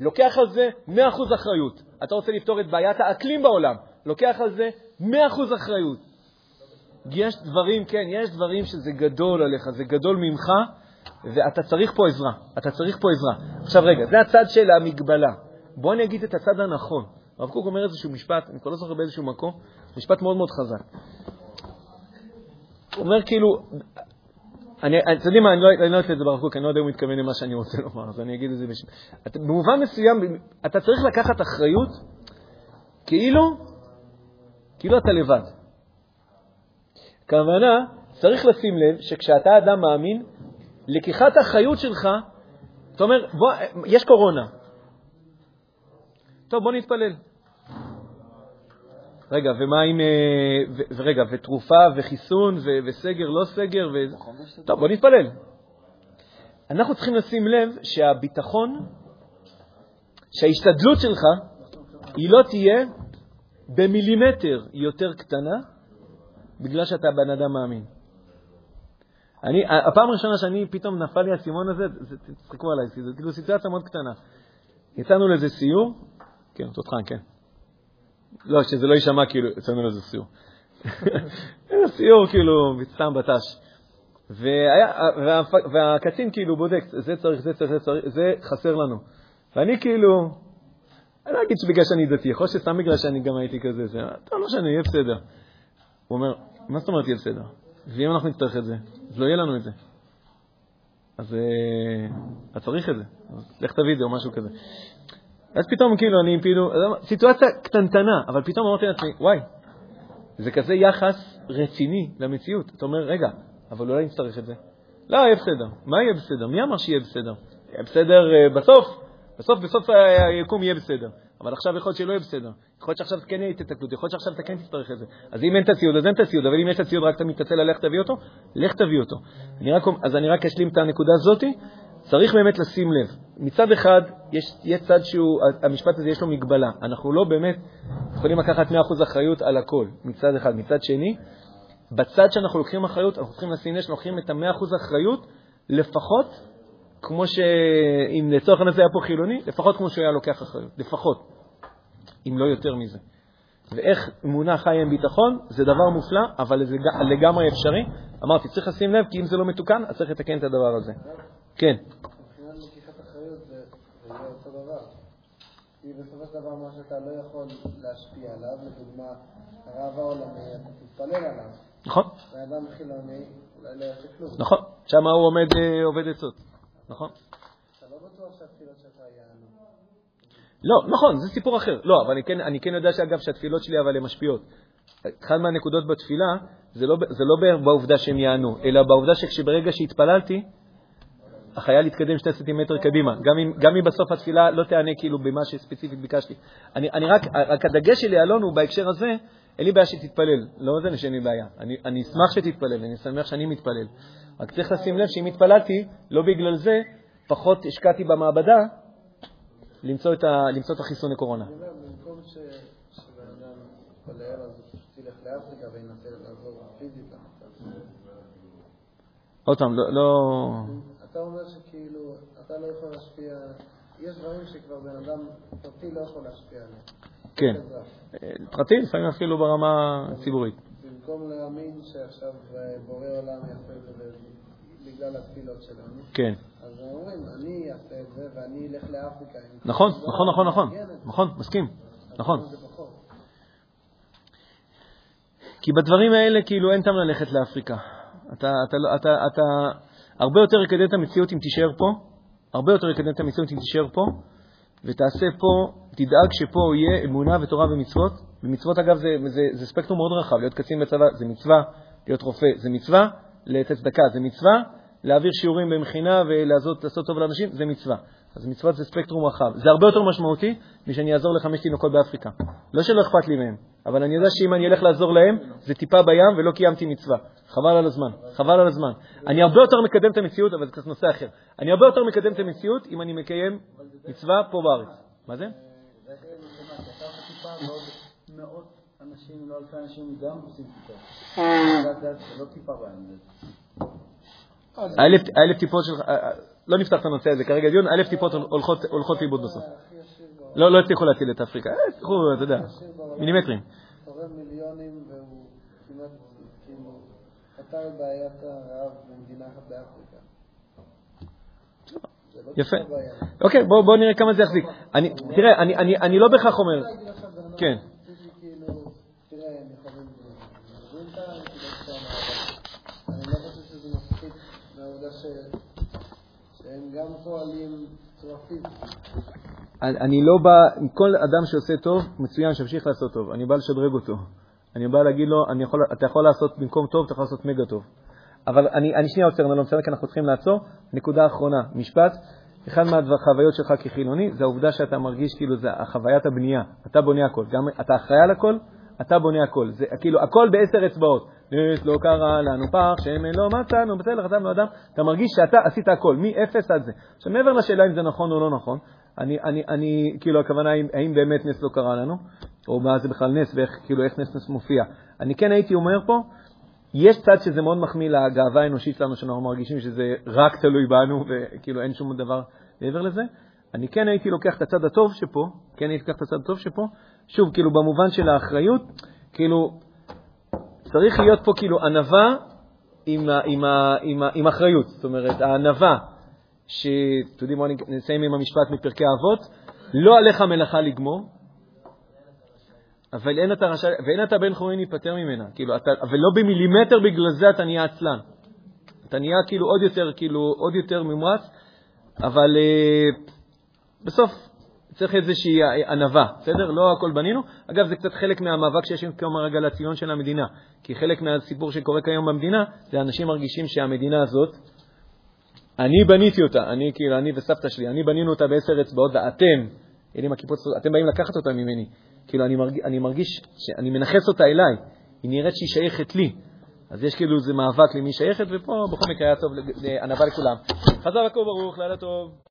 לוקח על זה 100% אחריות. אתה רוצה לפתור את בעיית האקלים בעולם. לוקח על זה 100% אחריות. יש דברים, כן, יש דברים שזה גדול עליך, זה גדול ממך, ואתה צריך פה עזרה. אתה צריך פה עזרה. עכשיו רגע, זה הצד של המגבלה. בוא אני אגיד את הצד הנכון. הרב קוק אומר איזשהו משפט, אני כבר לא זוכר באיזשהו מקום, משפט מאוד מאוד חזק. הוא אומר כאילו, אני, אתם יודעים מה, אני לא, אני לא אעשה את זה ברב קוק, אני לא יודע אם הוא מתכוון למה שאני רוצה לומר, אז אני אגיד את זה בשביל... במובן מסוים, אתה צריך לקחת אחריות כאילו, כאילו אתה לבד. כוונה, צריך לשים לב שכשאתה אדם מאמין, לקיחת אחריות שלך, אתה אומר, בוא, יש קורונה. טוב, בוא נתפלל. רגע, ומה עם... אה, ורגע, ותרופה וחיסון וסגר, לא סגר, ו... טוב, בוא נתפלל. אנחנו צריכים לשים לב שהביטחון, שההשתדלות שלך, היא לא תהיה במילימטר יותר קטנה, בגלל שאתה בן אדם מאמין. אני, הפעם הראשונה שאני, פתאום נפל לי האסימון הזה, תצחקו עליי, זו כאילו סיטואציה מאוד קטנה. יצאנו לאיזה סיור, כן, תותחן, כן. לא, שזה לא יישמע כאילו, יצאנו לאיזה סיור. [LAUGHS] סיור כאילו, סתם בט"ש. והקצין כאילו בודק, זה צריך, זה צריך, זה צריך, זה חסר לנו. ואני כאילו, אני לא אגיד שבגלל שאני דתי, יכול להיות שסתם בגלל שאני גם הייתי כזה, זה, טוב, לא משנה, יהיה בסדר. הוא אומר, מה זאת אומרת יהיה בסדר? ואם אנחנו נצטרך את זה, אז לא יהיה לנו את זה. אז אתה צריך את זה, לך תביא את זה או משהו כזה. אז פתאום כאילו אני כאילו, סיטואציה קטנטנה, אבל פתאום אמרתי לעצמי, וואי, זה כזה יחס רציני למציאות. אתה אומר, רגע, אבל אולי נצטרך את זה. לא, יהיה בסדר. מה יהיה בסדר? מי אמר שיהיה בסדר? יהיה בסדר אה, בסוף, בסוף, בסוף היקום יהיה בסדר. אבל עכשיו יכול להיות שלא יהיה בסדר. יכול להיות שעכשיו כן יהיה התקלות, יכול להיות שעכשיו אתה כן תצטרך את זה. אז אם אין את הציוד, אז אין את הציוד, אבל אם יש את הציוד רק אתה מתעצל איך תביא אותו, לך תביא אותו. אני רק, אז אני רק אשלים את הנקודה הזאת. צריך באמת לשים לב. מצד אחד, יש, יש צד שהוא, המשפט הזה יש לו מגבלה. אנחנו לא באמת יכולים לקחת 100% אחריות על הכל, מצד אחד. מצד שני, בצד שאנחנו לוקחים אחריות, אנחנו צריכים לשים לב לוקחים את ה-100% אחריות, לפחות כמו שאם לצורך הנושא היה פה חילוני, לפחות כמו שהוא היה לוקח אחריות, לפחות, אם לא יותר מזה. ואיך אמונה חיה עם ביטחון, זה דבר מופלא, אבל זה לגמרי אפשרי. אמרתי, צריך לשים לב, כי אם זה לא מתוקן, אז צריך לתקן את הדבר הזה. כן. דבר. כי בסופו של דבר מה שאתה לא יכול להשפיע עליו, לדוגמה, הרב העולמי, אתה תתפלל עליו. נכון. ואדם חילוני אולי לא יעשה כלום. נכון. שם הוא עומד, אה, עובד עצות. נכון. אתה לא בטוח שהתפילות שלך. לא, נכון, זה סיפור אחר. לא, אבל אני כן, אני כן יודע שאגב שהתפילות שלי אבל הן משפיעות. אחת מהנקודות בתפילה זה לא, זה לא בעובדה שהם יענו, אלא בעובדה שכשברגע שהתפללתי, החייל יתקדם שני סנטימטר קדימה, גם אם, גם אם בסוף התפילה לא תענה כאילו במה שספציפית ביקשתי. אני, אני רק, רק הדגש שלי, אלון, הוא בהקשר הזה, אין לי בעיה שתתפלל, לא זה שאין לי בעיה. אני, אני אשמח שתתפלל, אני שמח שאני מתפלל. רק צריך לשים לב שאם התפללתי, לא בגלל זה פחות השקעתי במעבדה למצוא את, ה, למצוא את החיסון לקורונה. אני אומר, במקום שבן אדם יתפלל, אז ילך לאפריקה וינסה לעזור פיזית. עוד פעם, לא... לא... אתה אומר שכאילו, אתה לא יכול להשפיע, יש דברים שכבר בן אדם פרטי לא יכול להשפיע עליהם. כן. פרטי, לפעמים אפילו ברמה ציבורית. במקום להאמין שעכשיו אה, בורא עולם ב- בגלל התפילות שלנו, כן. אז הם אומרים, אני אעשה את זה ואני אלך לאפריקה. עם נכון, תפילה, נכון, נכון, נכון. זה. נכון, מסכים. נכון. זה. כי בדברים האלה כאילו אין טעם ללכת לאפריקה. אתה, אתה, לא- אתה, אתה הרבה יותר יקדם את המציאות אם תישאר פה, הרבה יותר יקדם את המציאות אם תישאר פה, ותעשה פה, תדאג שפה יהיה אמונה ותורה ומצוות. ומצוות אגב זה, זה, זה ספקטרום מאוד רחב, להיות קצין בצבא זה מצווה, להיות רופא זה מצווה, לתת צדקה זה מצווה, להעביר שיעורים במכינה ולעשות לעשות טוב לאנשים זה מצווה. אז מצוות זה ספקטרום רחב. זה הרבה יותר משמעותי משאני אעזור לחמש תינוקות באפריקה. לא שלא אכפת לי מהם, אבל אני יודע שאם אני אלך לעזור להם, זה טיפה בים ולא קיימתי מצווה. חבל על הזמן, חבל על הזמן. אני הרבה יותר מקדם את המציאות, אבל זה קצת נושא אחר. אני הרבה יותר מקדם את המציאות אם אני מקיים מצווה פה בארץ. מה זה? אנשים, לא אלפי אנשים, גם עושים טיפה. זה לא טיפה בעין, האלף טיפות שלך, אה, אה, לא נפתח את הנושא הזה כרגע דיון, האלף טיפות הולכות לאיבוד בסוף. לא לא הצליחו להציל את אפריקה, אה, הצליחו, אתה יודע, מילימטרים. כאילו, לא יפה. אוקיי, בואו בוא נראה כמה זה יחזיק. תראה, אני- לא בהכרח אומר, אדם כן. ספציפי, כאילו, תראה, הם יכולים לדברים כאן, כאילו, אני לא חושב שזה מספיק מהעובדה ש- שהם גם פועלים בצורה פיזית. אני לא בא, כל אדם שעושה טוב, מצוין, שימשיך לעשות טוב. אני בא לשדרג אותו. אני בא להגיד לו, יכול, אתה יכול לעשות במקום טוב, אתה יכול לעשות מגה טוב. אבל אני, אני שנייה עוצר, אני לא בסדר, כי אנחנו צריכים לעצור. נקודה אחרונה, משפט. אחד מהחוויות שלך כחילוני זה העובדה שאתה מרגיש כאילו זה חוויית הבנייה. אתה בונה הכל. גם אתה אחראי על הכל, אתה בונה הכל. זה כאילו הכל בעשר אצבעות. נס לא קרה לנו פח, שמן לא מצאנו, בסדר, חטפנו אדם. אתה מרגיש שאתה עשית הכל, מאפס עד זה. עכשיו, מעבר לשאלה אם זה נכון או לא נכון, אני, אני, אני כאילו, הכוונה היא, האם באמת נס לא קרה לנו, או מה זה בכלל נס, ואיך, כאילו, איך נס נס מופיע. אני כן הייתי אומר פה, יש צד שזה מאוד מחמיא לגאווה האנושית שלנו, שאנחנו מרגישים שזה רק תלוי בנו, וכאילו אין שום דבר מעבר לזה. אני כן הייתי לוקח את הצד הטוב שפה, כן הייתי לוקח את הצד הטוב שפה, שוב, כאילו, במובן של האחריות, כאילו, צריך להיות פה כאילו ענווה עם, עם, עם, ה- עם אחריות. זאת אומרת, הענווה, שאתם יודעים, בואו נסיים עם המשפט מפרקי אבות, לא עליך מלאכה לגמור, אבל אין אתה רשאי, ואין אתה בן חורין להיפטר ממנה. כאילו, אתה, אבל לא במילימטר בגלל זה אתה נהיה עצלן. אתה נהיה כאילו עוד יותר, כאילו, עוד יותר ממרץ, אבל אה, בסוף צריך איזושהי ענווה, בסדר? לא הכל בנינו. אגב, זה קצת חלק מהמאבק שיש כיום הרגע לציון של המדינה. כי חלק מהסיפור שקורה כיום במדינה, זה אנשים מרגישים שהמדינה הזאת, אני בניתי אותה, אני כאילו, אני וסבתא שלי, אני בנינו אותה בעשר אצבעות, ואתם, אלה עם הקיפוץ, אתם באים לקחת אותה ממני. כאילו, אני מרגיש, אני מרגיש שאני מנכס אותה אליי, היא נראית שהיא שייכת לי. אז יש כאילו איזה מאבק למי שייכת, ופה בכל מקרה היה טוב, ענווה לכולם. חזר הכל ברוך, לילה טוב.